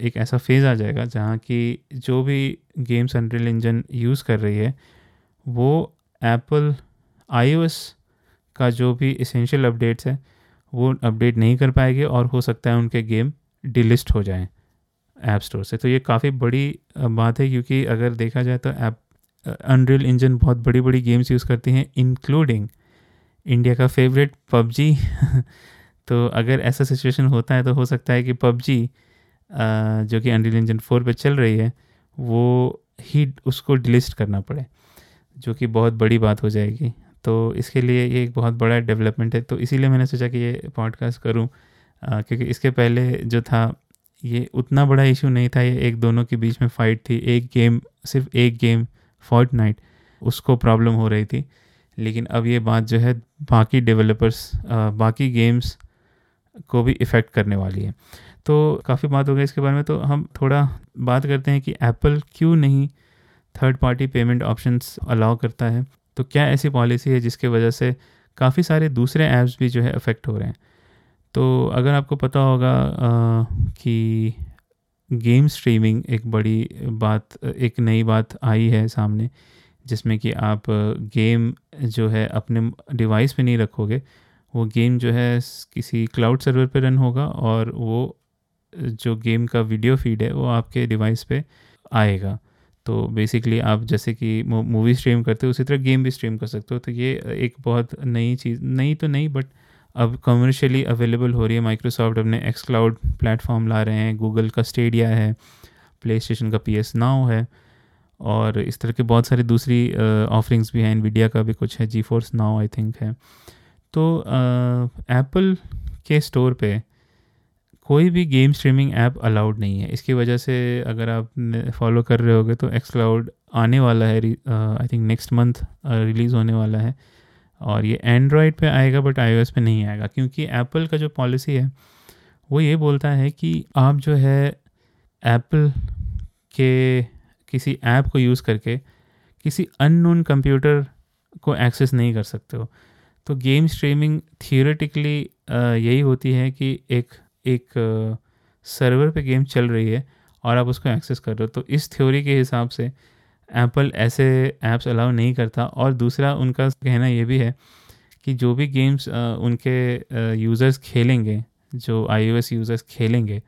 एक ऐसा फ़ेज़ आ जाएगा जहाँ की जो भी गेम्स अनरियल इंजन यूज़ कर रही है, वो एप्पल आई का जो भी इसेंशियल अपडेट्स है, वो अपडेट नहीं कर पाएगी और हो सकता है उनके गेम डिलिस्ट हो जाएँ ऐप स्टोर से। तो ये काफ़ी बड़ी बात है क्योंकि अगर देखा जाए तो ऐप अनरियल इंजन बहुत बड़ी बड़ी गेम्स यूज़ करती हैं इंक्लूडिंग इंडिया का फेवरेट पबजी। तो अगर ऐसा सिचुएशन होता है तो हो सकता है कि पबजी जो कि अनरियल इंजन फोर पर चल रही है, वो ही उसको डिलिस्ट करना पड़े। जो कि बहुत बड़ी बात हो जाएगी। तो इसके लिए ये एक बहुत बड़ा डेवलपमेंट है। तो इसीलिए मैंने सोचा कि ये पॉडकास्ट करूँ क्योंकि इसके पहले जो था, ये उतना बड़ा इशू नहीं था। ये एक दोनों के बीच में फ़ाइट थी। एक गेम सिर्फ़ एक गेम फॉर्ट नाइट उसको प्रॉब्लम हो रही थी। लेकिन अब ये बात जो है, बाकी डेवलपर्स बाकी गेम्स को भी इफ़ेक्ट करने वाली है। तो काफ़ी बात हो गई इसके बारे में। तो हम थोड़ा बात करते हैं कि एप्पल क्यों नहीं third party payment options allow करता है तो क्या ऐसी पॉलिसी है जिसके वजह से काफ़ी सारे दूसरे ऐप्स भी जो है अफेक्ट हो रहे हैं? तो अगर आपको पता होगा आ, कि गेम स्ट्रीमिंग एक बड़ी बात एक नई बात आई है सामने जिसमें कि आप गेम जो है अपने डिवाइस पे नहीं रखोगे वो गेम जो है किसी क्लाउड सर्वर पे रन होगा और वो जो गेम का वीडियो फ़ीड है वो आपके डिवाइस पे आएगा। तो बेसिकली आप जैसे कि मूवी स्ट्रीम करते हो, उसी तरह गेम भी स्ट्रीम कर सकते हो। तो ये एक बहुत नई चीज़, नई तो नहीं बट अब कमर्शियली अवेलेबल हो रही है। माइक्रोसॉफ्ट अपने एक्स क्लाउड प्लेटफॉर्म ला रहे हैं। गूगल का स्टेडिया है। प्ले स्टेशन का पी एस नाउ है। और इस तरह के बहुत सारी दूसरी ऑफरिंग्स भी हैं। इनविडिया का भी कुछ है। GeForce now I think है। तो एप्पल के स्टोर पे कोई भी गेम स्ट्रीमिंग ऐप अलाउड नहीं है। इसकी वजह से अगर आप फॉलो कर रहे होगे तो एक्स क्लाउड आने वाला है I think next month release होने वाला है। और ये एंड्रॉयड पे आएगा बट आईओएस पे नहीं आएगा क्योंकि एप्पल का जो पॉलिसी है, वो ये बोलता है कि आप जो है एप्पल के किसी ऐप को यूज़ करके किसी अननोन कंप्यूटर को एक्सेस नहीं कर सकते हो। तो गेम स्ट्रीमिंग थियोरेटिकली यही होती है कि एक एक सर्वर पे गेम चल रही है और आप उसको एक्सेस कर रहे हो। तो इस थ्योरी के हिसाब से एप्पल ऐसे ऐप्स अलाउ नहीं करता और दूसरा उनका कहना ये भी है कि जो भी गेम्स उनके यूज़र्स खेलेंगे, जो आई यूज़र्स खेलेंगे,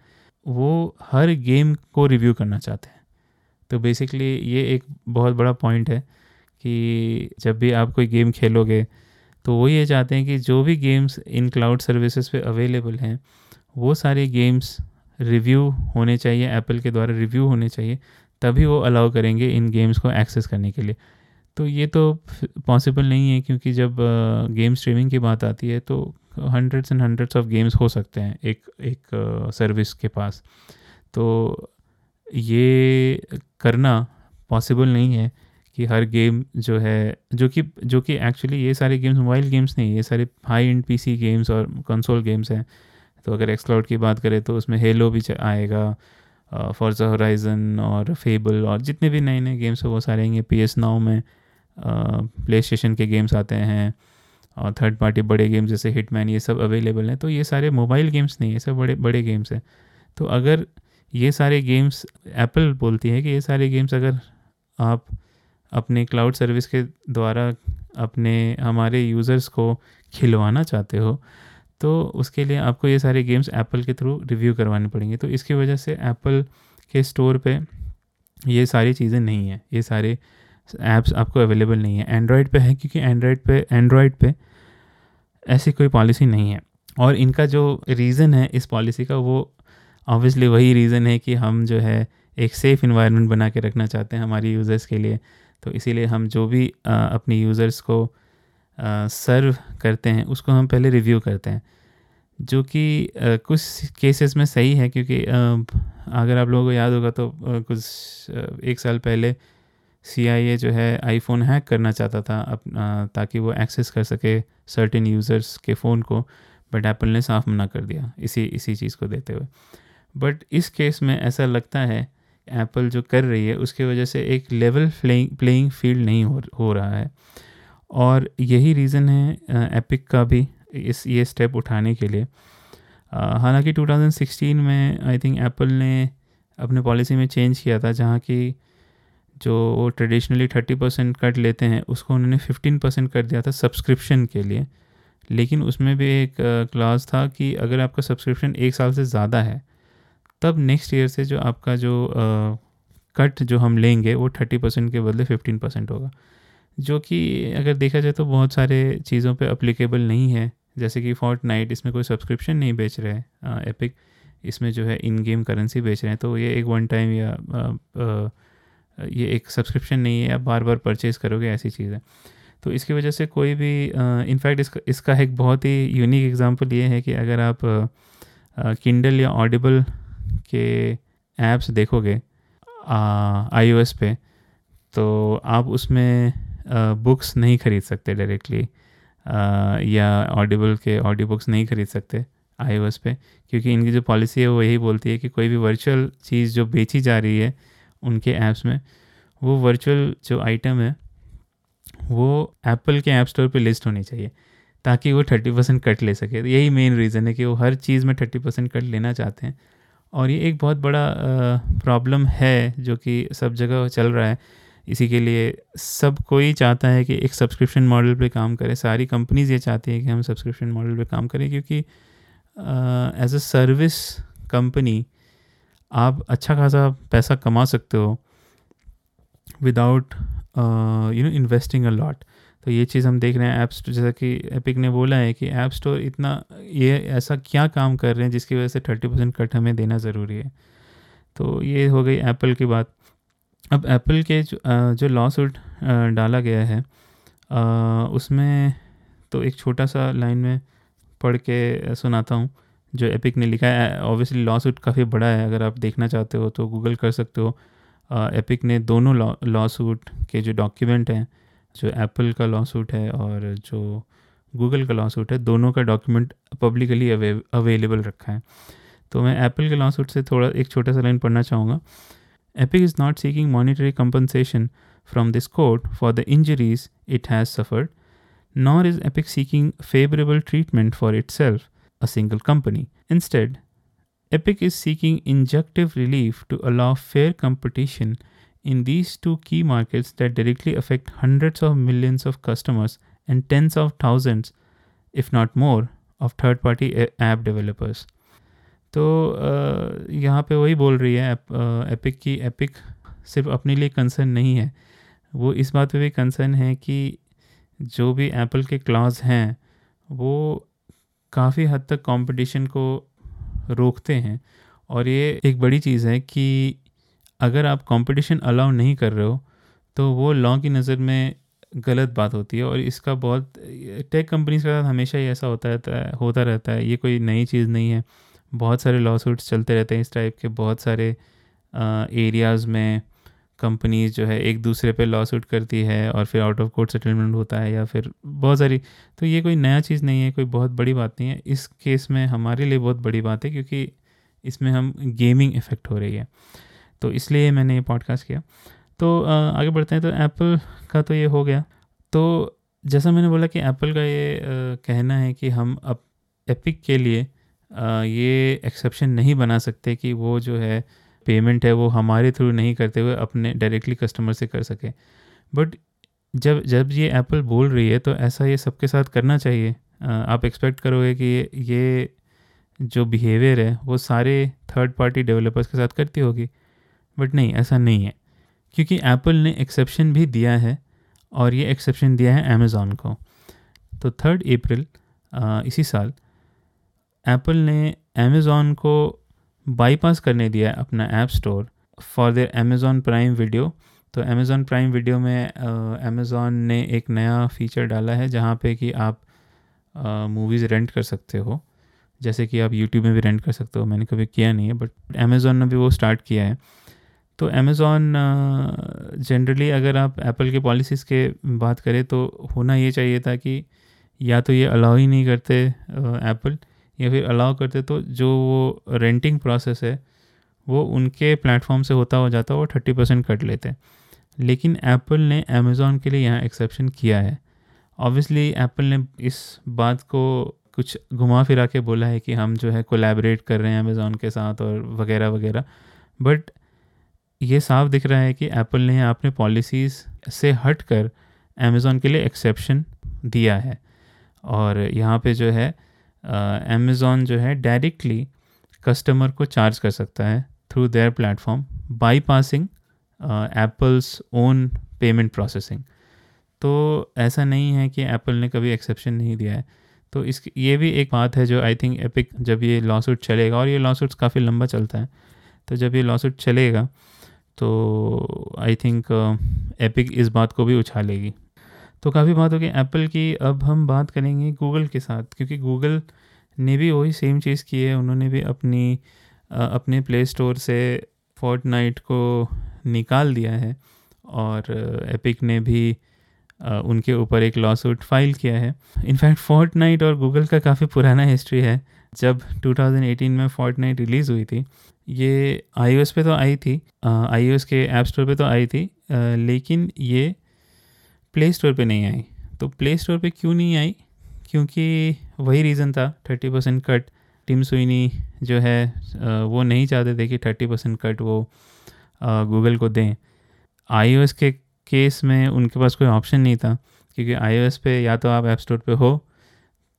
वो हर गेम को रिव्यू करना चाहते हैं। तो बेसिकली ये एक बहुत बड़ा पॉइंट है कि जब भी आप कोई गेम खेलोगे तो वो ये चाहते हैं कि जो भी गेम्स इन क्लाउड सर्विसेज़ पे अवेलेबल हैं वो सारे गेम्स रिव्यू होने चाहिए एप्पल के द्वारा रिव्यू होने चाहिए, तभी वो अलाउ करेंगे इन गेम्स को एक्सेस करने के लिए। तो ये तो पॉसिबल नहीं है क्योंकि जब गेम स्ट्रीमिंग की बात आती है तो hundreds and hundreds of games हो सकते हैं एक एक सर्विस के पास। तो ये करना पॉसिबल नहीं है कि हर गेम जो है, जो कि जो कि एक्चुअली ये सारे गेम्स मोबाइल गेम्स नहीं, ये सारे हाई एंड पीसी गेम्स और कंसोल गेम्स हैं। तो अगर एक्सक्लाउड की बात करें तो उसमें हेलो भी आएगा फॉर्जा होराइजन और फेबल और जितने भी नए नए गेम्स हैं, वो सारे आएँगे। पी एस नाउ में प्ले स्टेशन के गेम्स आते हैं और थर्ड पार्टी बड़े गेम्स जैसे हिटमैन ये सब अवेलेबल हैं। तो ये सारे मोबाइल गेम्स नहीं, ये सब बड़े बड़े गेम्स हैं। तो अगर ये सारे गेम्स एप्पल बोलती है कि ये सारे गेम्स अगर आप अपने क्लाउड सर्विस के द्वारा अपने, हमारे यूज़र्स को खिलवाना चाहते हो तो उसके लिए आपको ये सारे गेम्स एप्पल के थ्रू रिव्यू करवाने पड़ेंगे। तो इसकी वजह से एप्पल के स्टोर पे ये सारी चीज़ें नहीं हैं। ये सारे ऐप्स आपको अवेलेबल नहीं है। एंड्रॉयड पे है क्योंकि एंड्रॉयड पे एंड्रॉयड पे ऐसी कोई पॉलिसी नहीं है। और इनका जो रीज़न है इस पॉलिसी का वो ऑब्वियसली वही रीज़न है कि हम जो है एक सेफ़ इन्वायरमेंट बना के रखना चाहते हैं हमारी यूज़र्स के लिए। तो इसीलिए हम जो भी आ, अपनी यूज़र्स को सर्व करते हैं उसको हम पहले रिव्यू करते हैं। जो कि कुछ केसेस में सही है क्योंकि अगर आप लोगों को याद होगा तो कुछ एक साल पहले सीआईए जो है आईफोन हैक करना चाहता था अप, ताकि वो एक्सेस कर सके सर्टेन यूज़र्स के फ़ोन को बट एप्पल ने साफ़ मना कर दिया इसी इसी चीज़ को देते हुए। बट इस केस में ऐसा लगता है एप्पल जो कर रही है उसकी वजह से एक लेवल प्लेइंग प्लेइंग फ़ील्ड नहीं हो हो रहा है। और यही रीज़न है एपिक का भी इस, ये स्टेप उठाने के लिए। हालाँकि 2016 में आई थिंक एप्पल ने अपने पॉलिसी में चेंज किया था, जहाँ की जो ट्रेडिशनली थर्टी परसेंट कट लेते हैं, उसको उन्होंने फिफ्टीन परसेंट कर दिया था सब्सक्रिप्शन के लिए। लेकिन उसमें भी एक क्लास था कि अगर आपका सब्सक्रिप्शन एक साल से ज़्यादा है, तब नेक्स्ट ईयर से जो आपका जो कट जो हम लेंगे, वो थर्टी परसेंट के बदले फिफ्टीन परसेंट होगा। जो कि अगर देखा जाए तो बहुत सारे चीज़ों पे अप्लीकेबल नहीं है। जैसे कि फोर्ट नाइट इसमें कोई सब्सक्रिप्शन नहीं बेच रहे हैं एपिक इसमें जो है इन गेम करेंसी बेच रहे हैं। तो ये एक वन टाइम या आ, आ, ये एक सब्सक्रिप्शन नहीं है आप बार बार परचेज़ करोगे ऐसी चीज़ है। तो इसकी वजह से कोई भी इनफैक्ट इसका इसका एक बहुत ही यूनिक एग्जांपल ये है कि अगर आप किंडल या ऑडिबल के ऐप्स देखोगे आई पे तो आप उसमें बुक्स नहीं ख़रीद सकते डायरेक्टली या ऑडिबल के ऑडियो बुक्स नहीं ख़रीद सकते आई पे, क्योंकि इनकी जो पॉलिसी है वो यही बोलती है कि कोई भी वर्चुअल चीज़ जो बेची जा रही है उनके ऐप्स में, वो वर्चुअल जो आइटम है, वो एप्पल के ऐप स्टोर पे लिस्ट होनी चाहिए, ताकि वो थर्टी परसेंट कट ले सके। तो यही मेन रीज़न है कि वो हर चीज़ में थर्टी परसेंट कट लेना चाहते हैं। और ये एक बहुत बड़ा प्रॉब्लम है जो कि सब जगह चल रहा है। इसी के लिए सब कोई चाहता है कि एक सब्सक्रिप्शन मॉडल पे काम करें, सारी कंपनीज़ ये चाहती है कि हम सब्सक्रिप्शन मॉडल पे काम करें, क्योंकि एज अ सर्विस कंपनी आप अच्छा खासा पैसा कमा सकते हो without you know investing a lot तो ये चीज़ हम देख रहे हैं ऐप स्टोर जैसा कि एपिक ने बोला है कि ऐप स्टोर इतना, ये ऐसा क्या काम कर रहे हैं जिसकी वजह से थर्टी परसेंट कट हमें देना ज़रूरी है। तो ये हो गई एप्पल की बात। अब एप्पल के जो, जो लॉ सूट डाला गया है उसमें तो एक छोटा सा लाइन में पढ़ के सुनाता हूँ जो एपिक ने लिखा है। ऑब्वियसली लॉ सूट काफ़ी बड़ा है अगर आप देखना चाहते हो तो गूगल कर सकते हो। एपिक ने दोनों लॉ सूट के जो डॉक्यूमेंट हैं जो एप्पल का लॉ सूट है और जो गूगल का लॉ सूट है दोनों का डॉक्यूमेंट पब्लिकली अवे, अवेलेबल रखा है। तो मैं एप्पल के लॉ सूट से थोड़ा एक छोटा सा लाइन पढ़ना चाहूँगा। Epic is not seeking monetary compensation from this court for the injuries it has suffered, nor is Epic seeking favorable treatment for itself, a single company. Instead, Epic is seeking injunctive relief to allow fair competition in these two key markets that directly affect hundreds of millions of customers and tens of thousands, if not more, of third party app developers. तो यहाँ पे वही बोल रही है epic की, epic सिर्फ़ अपने लिए कंसर्न नहीं है। वो इस बात पे भी कंसर्न है कि जो भी एप्पल के क्लॉज हैं, वो काफ़ी हद तक कंपटीशन को रोकते हैं। और ये एक बड़ी चीज़ है कि अगर आप कंपटीशन अलाउ नहीं कर रहे हो तो वो लॉ की नज़र में गलत बात होती है। और इसका बहुत टेक कंपनीज़ के साथ हमेशा ही ऐसा होता रहता है, होता रहता है। ये कोई नई चीज़ नहीं है। बहुत सारे लॉ सूट्स चलते रहते हैं इस टाइप के, बहुत सारे एरियाज़ में कंपनीज़ जो है एक दूसरे पे लॉ सूट करती है और फिर आउट ऑफ़ कोर्ट सेटलमेंट होता है या फिर बहुत सारी तो ये कोई नया चीज़ नहीं है, कोई बहुत बड़ी बात नहीं है। इस केस में हमारे लिए बहुत बड़ी बात है क्योंकि इसमें हम गेमिंग इफ़ेक्ट हो रही है। तो इसलिए मैंने ये पॉडकास्ट किया। तो आगे बढ़ते हैं तो एप्पल का तो ये हो गया। तो जैसा मैंने बोला कि एप्पल का ये कहना है कि हम अब एपिक के लिए ये एक्सेप्शन नहीं बना सकते कि वो जो है पेमेंट है वो हमारे थ्रू नहीं करते हुए अपने डायरेक्टली कस्टमर से कर सके। बट जब जब ये एप्पल बोल रही है तो ऐसा ये सबके साथ करना चाहिए। आप एक्सपेक्ट करोगे कि ये ये जो बिहेवियर है वो सारे थर्ड पार्टी डेवलपर्स के साथ करती होगी। बट नहीं, ऐसा नहीं है। क्योंकि एप्पल ने एक्सेप्शन भी दिया है और ये एक्सेप्शन दिया है अमेज़ॉन को। तो थर्ड अप्रैल इसी साल एप्पल ने अमेज़ॉन को बाईपास करने दिया है अपना app store for their Amazon Prime Video तो अमेज़ॉन प्राइम वीडियो में अमेज़ॉन ने एक नया फीचर डाला है जहाँ पे कि आप मूवीज़ रेंट कर सकते हो। जैसे कि आप यूट्यूब में भी रेंट कर सकते हो, मैंने कभी किया नहीं है बट अमेज़ॉन ने भी वो स्टार्ट किया है। तो अमेज़ॉन जनरली अगर आप एप्पल के पॉलिसीज़ के बात करें तो होना ये चाहिए था कि या तो ये अलाउ ही नहीं करते एप्पल या फिर अलाउ करते तो जो वो रेंटिंग प्रोसेस है, वो उनके प्लेटफॉर्म से होता हो जाता वो थर्टी परसेंट कट लेते लेकिन एप्पल ने अमेज़ॉन के लिए यहाँ एक्सेप्शन किया है। ऑब्वियसली एप्पल ने इस बात को कुछ घुमा फिरा के बोला है कि हम जो है कोलैबोरेट कर रहे हैं अमेज़ॉन के साथ और वगैरह वगैरह। बट ये साफ़ दिख रहा है कि एप्पल ने अपने पॉलिसीज़ से हट कर अमेज़ॉन के लिए एक्सेप्शन दिया है। और यहाँ पे जो है अमेज़ॉन जो है डायरेक्टली कस्टमर को चार्ज कर सकता है through their platform bypassing Apple's own payment processing तो ऐसा नहीं है कि एप्पल ने कभी एक्सेप्शन नहीं दिया है। तो इस, ये भी एक बात है जो आई थिंक एपिक जब ये लॉ सूट चलेगा, और ये लॉ सूट्स काफ़ी लंबा चलता है तो जब ये लॉ सूट चलेगा तो आई थिंक एपिक इस बात को भी उछालेगी। तो काफ़ी बात होगी। एप्पल की अब हम बात करेंगे गूगल के साथ, क्योंकि गूगल ने भी वही सेम चीज़ की है। उन्होंने भी अपनी अपने प्ले स्टोर से फोर्ट को निकाल दिया है और एपिक ने भी उनके ऊपर एक लॉ सूट फ़ाइल किया है। इनफैक्ट फोर्ट और गूगल का काफ़ी पुराना हिस्ट्री है। जब 2018 में फोर्ट रिलीज़ हुई थी, ये आई पे तो आई थी आई के ऐप स्टोर पे तो आई थी लेकिन ये प्ले स्टोर पर नहीं आई। तो प्ले स्टोर पर क्यों नहीं आई? क्योंकि वही रीज़न था thirty percent cut Tim Sweeney जो है वो नहीं चाहते थे कि थर्टी परसेंट कट वो गूगल को दें। आईओएस के केस में उनके पास कोई ऑप्शन नहीं था, क्योंकि आईओएस पे या तो आप ऐप स्टोर पे हो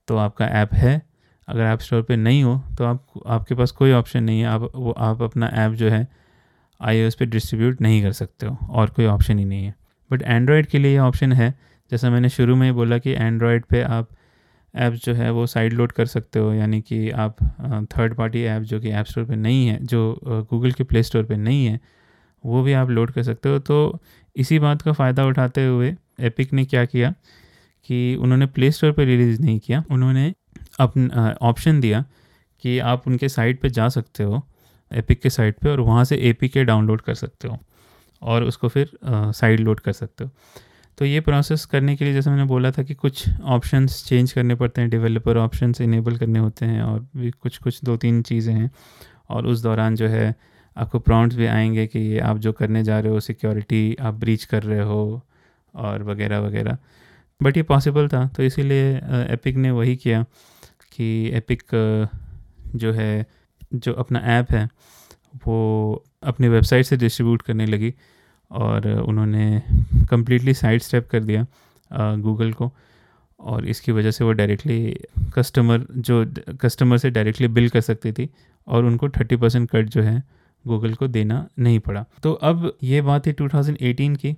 तो आपका ऐप है। अगर ऐप स्टोर पे नहीं हो तो आप, आपके पास कोई ऑप्शन नहीं है। आप, वो, आप अपना ऐप जो है आईओएस पे डिस्ट्रीब्यूट नहीं कर सकते हो, और कोई ऑप्शन ही नहीं है। बट एंड्रॉयड के लिए ये ऑप्शन है। जैसा मैंने शुरू में ही बोला कि एंड्रॉयड पे आप ऐप्स जो है वो साइड लोड कर सकते हो, यानी कि आप थर्ड पार्टी ऐप जो कि ऐप स्टोर पे नहीं है, जो गूगल के प्ले स्टोर पे नहीं है, वो भी आप लोड कर सकते हो। तो इसी बात का फ़ायदा उठाते हुए एपिक ने क्या किया कि उन्होंने प्ले स्टोर पर रिलीज़ नहीं किया। उन्होंने अपना ऑप्शन दिया कि आप उनके साइट पे जा सकते हो एपिक के साइट पे, और वहाँ से ए के डाउनलोड कर सकते हो। और उसको फिर साइड लोड कर सकते हो। तो ये प्रोसेस करने के लिए जैसे मैंने बोला था कि कुछ ऑप्शंस चेंज करने पड़ते हैं डेवलपर ऑप्शंस इनेबल करने होते हैं और भी कुछ कुछ दो तीन चीज़ें हैं। और उस दौरान जो है आपको प्रॉन्ट्स भी आएँगे कि ये आप जो करने जा रहे हो सिक्योरिटी आप ब्रीच कर रहे हो और वगैरह वगैरह। बट ये पॉसिबल था तो इसीलिए एपिक ने वही किया कि एपिक जो है, जो अपना ऐप है वो अपनी वेबसाइट से डिस्ट्रीब्यूट करने लगी और उन्होंने कम्प्लीटली साइड स्टेप कर दिया गूगल को और इसकी वजह से वो डायरेक्टली कस्टमर जो कस्टमर से डायरेक्टली बिल कर सकती थी और उनको थर्टी परसेंट कट जो है गूगल को देना नहीं पड़ा। तो अब ये बात है 2018 की,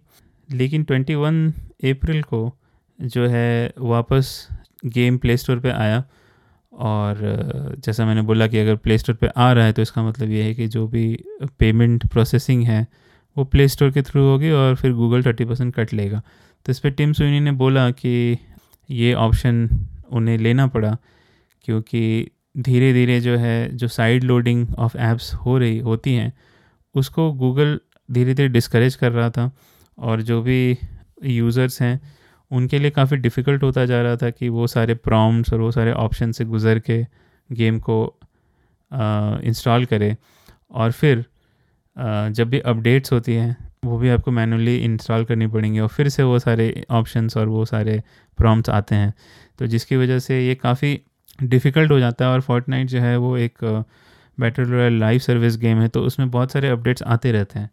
लेकिन 21 अप्रैल को जो है वापस गेम प्ले स्टोर पर आया और, जैसा मैंने बोला कि अगर प्ले स्टोर पर आ रहा है तो इसका मतलब ये है कि जो भी पेमेंट प्रोसेसिंग है, वो प्ले स्टोर के थ्रू होगी और फिर गूगल थर्टी परसेंट कट लेगा। तो इस पर टिम सुनी ने बोला कि ये ऑप्शन उन्हें लेना पड़ा, क्योंकि धीरे धीरे जो है, जो साइड लोडिंग ऑफ़ एप्स हो रही, होती हैं, उसको गूगल धीरे धीरे डिस्करेज कर रहा था और जो भी यूज़र्स हैं उनके लिए काफ़ी डिफ़िकल्ट होता जा रहा था कि वो सारे प्रॉम्प्ट्स और वो सारे ऑप्शन से गुज़र के गेम को इंस्टॉल करे। और फिर आ, जब भी अपडेट्स होती हैं वो भी आपको मैनुअली इंस्टॉल करनी पड़ेंगी और फिर से वो सारे ऑप्शंस और वो सारे प्रॉम्प्ट्स आते हैं। तो जिसकी वजह से ये काफ़ी डिफ़िकल्ट हो जाता है और फोर्टनाइट जो है वो एक battle royale live service game है तो उसमें बहुत सारे अपडेट्स आते रहते हैं।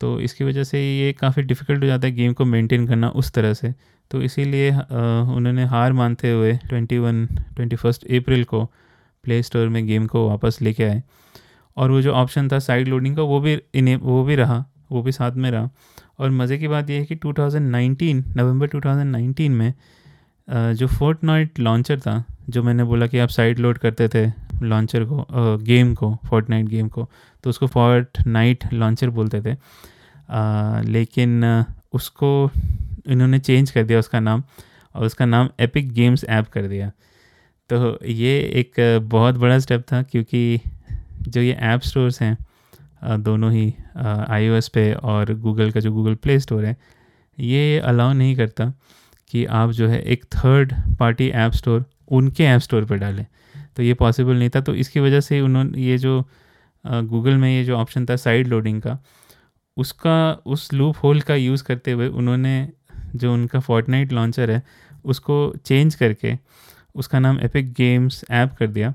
तो इसकी वजह से ये काफ़ी डिफ़िकल्ट हो जाता है गेम को मेंटेन करना उस तरह से। तो इसीलिए उन्होंने हार मानते हुए twenty one twenty first April को प्ले स्टोर में गेम को वापस लेके आए। और वो जो ऑप्शन था साइड लोडिंग का, वो भी इन्हें वो भी रहा, वो भी साथ में रहा। और मज़े की बात यह है कि 2019 नवंबर 2019 में जो फोर्ट लॉन्चर था, जो मैंने बोला कि आप साइड लोड करते थे लॉन्चर को गेम को फोर्ट नाइट गेम को तो उसको फोर्ट नाइट लॉन्चर बोलते थे। लेकिन उसको इन्होंने चेंज कर दिया उसका नाम और उसका नाम एपिक गेम्स ऐप कर दिया। तो ये एक बहुत बड़ा स्टेप था क्योंकि जो ये ऐप स्टोर्स हैं दोनों ही आईओएस पे और गूगल का जो गूगल प्ले स्टोर है, ये अलाउ नहीं करता कि आप जो है एक थर्ड पार्टी ऐप स्टोर उनके ऐप स्टोर पर डालें। तो ये पॉसिबल नहीं था। तो इसकी वजह से उन्होंने ये जो गूगल में ये जो ऑप्शन था साइड लोडिंग का, उसका, उस लूप होल का यूज़ करते हुए उन्होंने जो उनका फोर्टनाइट लॉन्चर है, उसको चेंज करके उसका नाम एपिक गेम्स ऐप कर दिया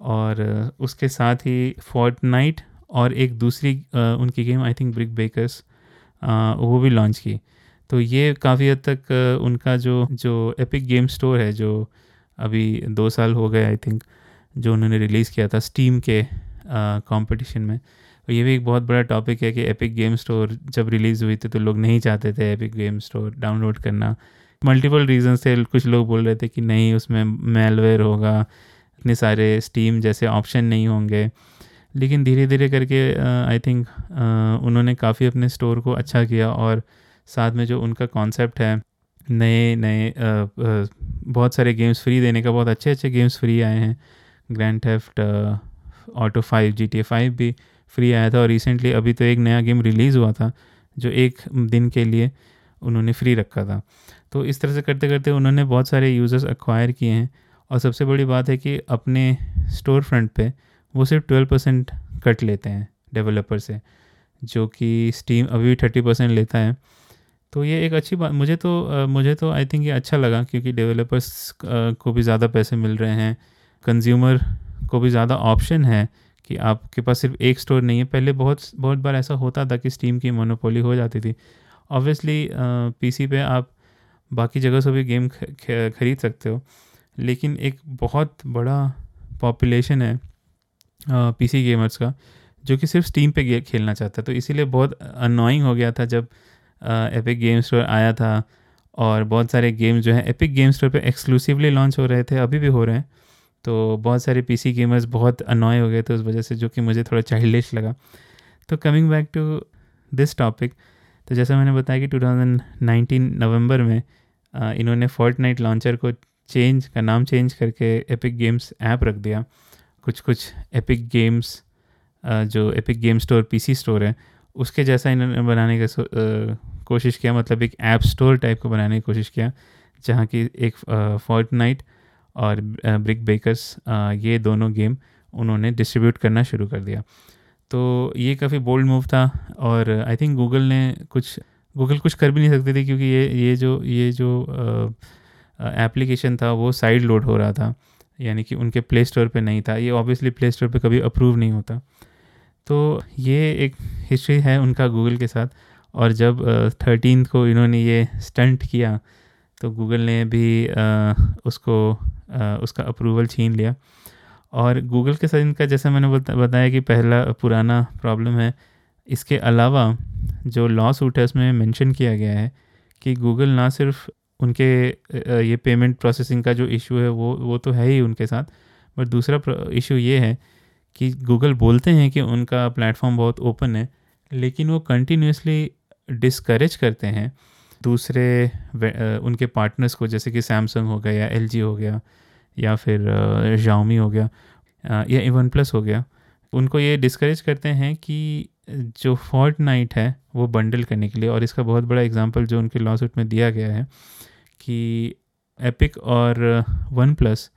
और उसके साथ ही फोर्टनाइट और एक दूसरी उनकी game I think Brick Bakers वो भी लॉन्च की। तो ये काफ़ी हद तक उनका जो जो एपिक गेम स्टोर है, जो अभी दो साल हो गए आई थिंक जो उन्होंने रिलीज़ किया था स्टीम के कंपटीशन में। तो ये भी एक बहुत बड़ा टॉपिक है कि एपिक गेम स्टोर जब रिलीज़ हुई थी तो लोग नहीं चाहते थे एपिक गेम स्टोर डाउनलोड करना। मल्टीपल रीजन थे। कुछ लोग बोल रहे थे कि नहीं, उसमें मेलवेयर होगा, इतने सारे स्टीम जैसे ऑप्शन नहीं होंगे। लेकिन धीरे धीरे करके आई थिंक उन्होंने काफ़ी अपने स्टोर को अच्छा किया और साथ में जो उनका कॉन्सेप्ट है नए नए बहुत सारे गेम्स फ्री देने का बहुत अच्छे अच्छे गेम्स फ्री आए हैं। Grand Theft Auto Five G T Five भी फ्री आया था और रिसेंटली अभी तो एक नया गेम रिलीज़ हुआ था, जो एक दिन के लिए उन्होंने फ्री रखा था। तो इस तरह से करते करते उन्होंने बहुत सारे यूज़र्स एक्वायर किए हैं और सबसे बड़ी बात है कि अपने स्टोर फ्रंट पे वो सिर्फ़ ट्वेल्व परसेंट कट लेते हैं डेवलपर से, जो कि स्टीम अभी भी थर्टी परसेंट लेता है। तो ये एक अच्छी बात, मुझे तो मुझे तो आई थिंक ये अच्छा लगा क्योंकि डेवलपर्स को भी ज़्यादा पैसे मिल रहे हैं कंज्यूमर को भी ज़्यादा ऑप्शन है कि आपके पास सिर्फ़ एक स्टोर नहीं है। पहले बहुत बहुत बार ऐसा होता था कि स्टीम की मोनोपोली हो जाती थी। ऑब्वियसली पीसी पे आप बाकी जगह से भी गेम खरीद सकते हो, लेकिन एक बहुत बड़ा पॉपुलेशन है पीसी गेमर्स का, जो कि सिर्फ़ स्टीम पे खेलना चाहता है। तो इसीलिए बहुत अनोइंग हो गया था जब एपिक गेम स्टोर आया था और बहुत सारे गेम्स जो हैं एपिक गेम स्टोर पे एक्सक्लूसिवली लॉन्च हो रहे थे, अभी भी हो रहे हैं। तो बहुत सारे पीसी गेमर्स बहुत अनॉय हो गए थे उस वजह से, जो कि मुझे थोड़ा चाइल्डिश लगा। तो coming back to this topic तो जैसा मैंने बताया कि 2019 नवंबर में इन्होंने फोर्ट नाइट लॉन्चर को चेंज का नाम चेंज करके एपिक गेम्स ऐप रख दिया। कुछ कुछ एपिक गेम्स जो Epic Game Store PC store है उसके जैसा इन्होंने बनाने का कोशिश किया मतलब एक ऐप स्टोर टाइप को बनाने की कोशिश किया, जहाँ की एक फोर्ट नाइट और ब्रिक बेकर्स ये दोनों गेम उन्होंने डिस्ट्रीब्यूट करना शुरू कर दिया। तो ये काफ़ी बोल्ड मूव था और आई थिंक गूगल ने कुछ गूगल कुछ कर भी नहीं सकते थे क्योंकि ये ये जो ये जो एप्लीकेशन था वो साइड लोड हो रहा था, यानी कि उनके प्ले स्टोर पर नहीं था। ये ऑब्वियसली प्ले स्टोर पर कभी अप्रूव नहीं होता। तो ये एक हिस्ट्री है उनका गूगल के साथ। और जब थर्टीन को इन्होंने ये स्टंट किया तो गूगल ने भी आ, उसको आ, उसका अप्रूवल छीन लिया। और गूगल के साथ इनका जैसे मैंने बताया कि पहला पुराना प्रॉब्लम है। इसके अलावा जो लॉ सूट है उसमें मेंशन किया गया है कि गूगल ना सिर्फ़ उनके ये पेमेंट प्रोसेसिंग का जो इशू है वो वो तो है ही उनके साथ। बट दूसरा इशू ये है कि गूगल बोलते हैं कि उनका प्लेटफॉर्म बहुत ओपन है, लेकिन वो कंटिन्यूसली डिस्करेज करते हैं दूसरे उनके पार्टनर्स को, जैसे कि सैमसंग हो गया या LG हो गया, या फिर जाओमी हो गया या वन प्लस हो गया, उनको ये डिस्करेज करते हैं कि जो फॉर्ट नाइट है, वो बंडल करने के लिए, और इसका बहुत बड़ा एग्जांपल जो उनके लॉ सूट में दिया गया है कि एपिक और वन प्लस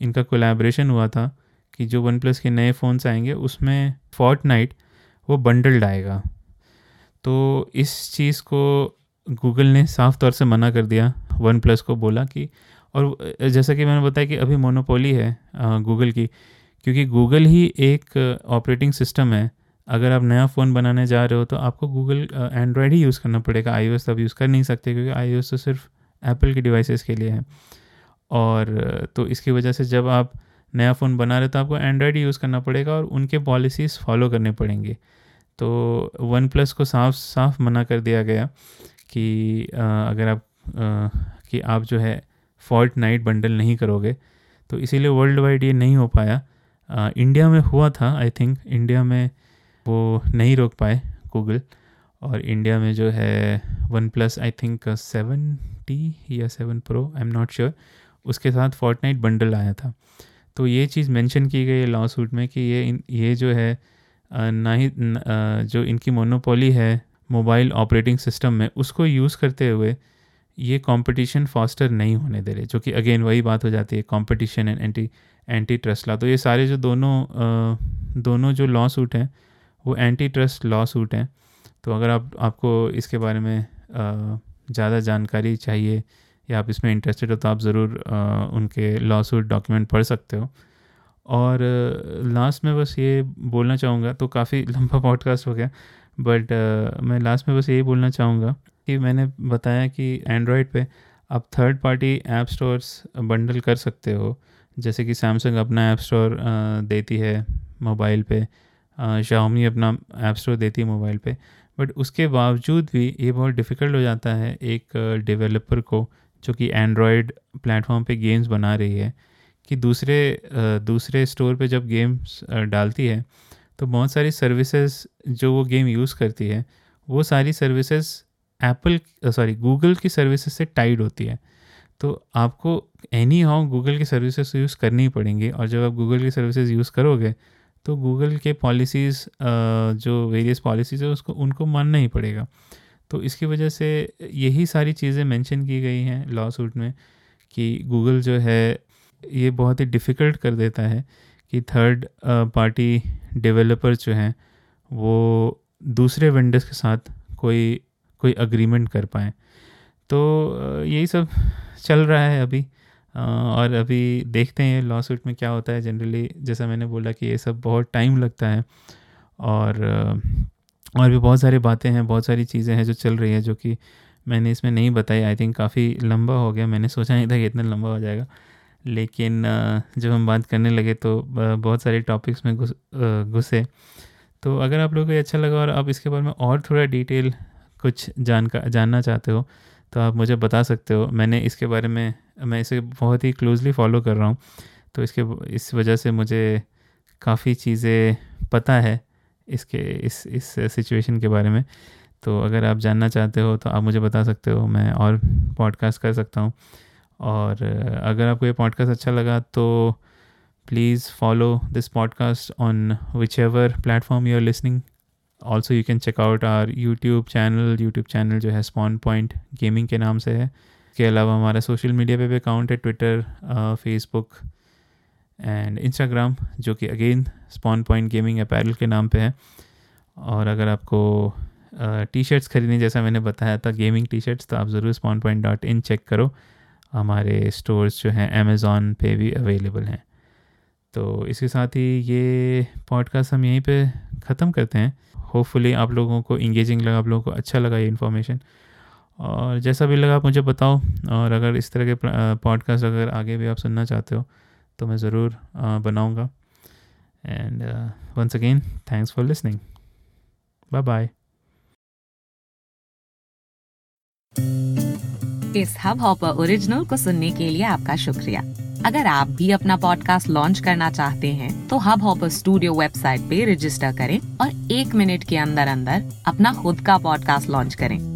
इनका कोलैबोरेशन हुआ था कि जो वन प्लस के नए फ़ोन्स आएँगे, उसमें फॉर्ट नाइट वो बंडल्ड आएगा। तो इस चीज़ को गूगल ने साफ़ तौर से मना कर दिया, वन प्लस को बोला कि, और जैसा कि मैंने बताया कि अभी मोनोपोली है गूगल की, क्योंकि गूगल ही एक ऑपरेटिंग सिस्टम है। अगर आप नया फ़ोन बनाने जा रहे हो तो आपको गूगल एंड्रॉयड ही यूज़ करना पड़ेगा। आई तो आप यूज़ कर नहीं सकते, क्योंकि आई तो सिर्फ़ एप्पल के डिवाइसेस के लिए है। और तो इसकी वजह से जब आप नया फ़ोन बना रहे तो आपको एंड्रॉयड यूज़ करना पड़ेगा और उनके पॉलिसीज़ फॉलो करने पड़ेंगे। तो वन प्लस को साफ़ साफ़ मना कर दिया गया कि आ, अगर आप आ, कि आप जो है फॉल्ट नाइट बंडल नहीं करोगे तो इसीलिए वर्ल्ड वाइड ये नहीं हो पाया। आ, इंडिया में हुआ था आई थिंक इंडिया में वो नहीं रोक पाए गूगल और इंडिया में जो है OnePlus I think seven T या seven pro I am not sure उसके साथ फोर्ट बंडल आया था। तो ये चीज़ मेंशन की गई है लॉ सूट में कि ये ये जो है ना ही जो इनकी मोनोपोली है मोबाइल ऑपरेटिंग सिस्टम में उसको यूज़ करते हुए ये कंपटीशन फास्टर नहीं होने दे रहे जो कि अगेन वही बात हो जाती है competition and anti antitrust law तो ये सारे जो दोनों आ, दोनों जो लॉ सूट हैं वो एंटी ट्रस्ट लॉ सूट हैं। तो अगर आप आपको इसके बारे में ज़्यादा जानकारी चाहिए या आप इसमें इंटरेस्टेड हो तो आप ज़रूर उनके लॉ सूट डॉक्यूमेंट पढ़ सकते हो। और लास्ट में बस ये बोलना चाहूँगा तो काफ़ी लंबा पॉडकास्ट हो गया बट मैं लास्ट में बस यही बोलना चाहूँगा कि मैंने बताया कि एंड्रॉयड पे आप third party app stores bundle कर सकते हो। जैसे कि सैमसंग अपना ऐप स्टोर देती है मोबाइल पे शाओमी अपना ऐप स्टोर देती है मोबाइल पे बट उसके बावजूद भी ये बहुत डिफ़िकल्ट हो जाता है एक डेवलपर को जो कि एंड्रॉयड प्लेटफॉर्म पे गेम्स बना रही है, कि दूसरे दूसरे स्टोर पे जब गेम्स डालती है तो बहुत सारी सर्विसेज़ जो वो गेम यूज़ करती है, वो सारी सर्विसेज़ एप्पल सॉरी गूगल की सर्विसेज़ से टाइड होती है। तो आपको एनी हाउ गूगल की सर्विसेज़ यूज़ करनी ही पड़ेंगी, और जब आप गूगल की सर्विसेज़ यूज़ करोगे तो गूगल के पॉलिसीज़ जो वेरियस पॉलिसीज़ है, उसको, उनको मानना ही पड़ेगा। तो इसकी वजह से यही सारी चीज़ें मेंशन की गई हैं लॉ सूट में कि गूगल जो है, ये बहुत ही डिफ़िकल्ट कर देता है कि थर्ड पार्टी डेवलपर्स जो हैं, वो दूसरे वेंडर्स के साथ कोई कोई अग्रीमेंट कर पाएँ। तो यही सब चल रहा है अभी और अभी देखते हैं लॉ सूट में क्या होता है। जनरली जैसा मैंने बोला कि ये सब बहुत टाइम लगता है और और भी बहुत सारी बातें हैं, बहुत सारी चीज़ें हैं जो चल रही है जो कि मैंने इसमें नहीं बताई। आई थिंक काफ़ी लंबा हो गया। मैंने सोचा नहीं था कि इतना लंबा हो जाएगा। लेकिन जब हम बात करने लगे तो बहुत सारे टॉपिक्स में घुस घुसे। तो अगर आप लोगों को ये अच्छा लगा और आप इसके बारे में और थोड़ा डिटेल कुछ जानका, जानना चाहते हो तो आप मुझे बता सकते हो। मैंने इसके बारे में, मैं इसे बहुत ही क्लोजली फॉलो कर रहा हूँ। तो इसके, इस वजह से मुझे काफ़ी चीज़ें पता है। इसके, इस इस सिचुएशन के बारे में। तो अगर आप जानना चाहते हो तो आप मुझे बता सकते हो, मैं और पॉडकास्ट कर सकता हूँ। और अगर आपको ये पॉडकास्ट अच्छा लगा तो please follow this podcast on whichever platform you are listening also you can check out our YouTube channel YouTube channel जो है स्पॉन पॉइंट गेमिंग के नाम से है। इसके अलावा हमारा सोशल मीडिया पे भी अकाउंट है ट्विटर फेसबुक एंड इंस्टाग्राम जो कि again Spawn Point gaming apparel के नाम पे है। और अगर आपको टी शर्ट्स खरीदनी जैसा मैंने बताया था गेमिंग टी शर्ट्स तो आप ज़रूर Spawn Point dot in check करो। हमारे स्टोर्स जो हैं अमेज़ोन पे भी अवेलेबल हैं। तो इसके साथ ही ये पॉडकास्ट हम यहीं पे ख़त्म करते हैं। होपफुली आप लोगों को इंगेजिंग लगा, आप लोगों को अच्छा लगा ये इन्फॉर्मेशन और जैसा भी लगा आप मुझे बताओ। और अगर इस तरह के पॉडकास्ट अगर आगे भी आप सुनना चाहते हो तो मैं ज़रूर बनाऊँगा। And once again thanks for listening bye bye इस हब हॉपर ओरिजिनल को सुनने के लिए आपका शुक्रिया। अगर आप भी अपना पॉडकास्ट लॉन्च करना चाहते हैं तो हब हॉपर स्टूडियो वेबसाइट पे रजिस्टर करें और एक मिनट के अंदर अंदर अपना खुद का पॉडकास्ट लॉन्च करें।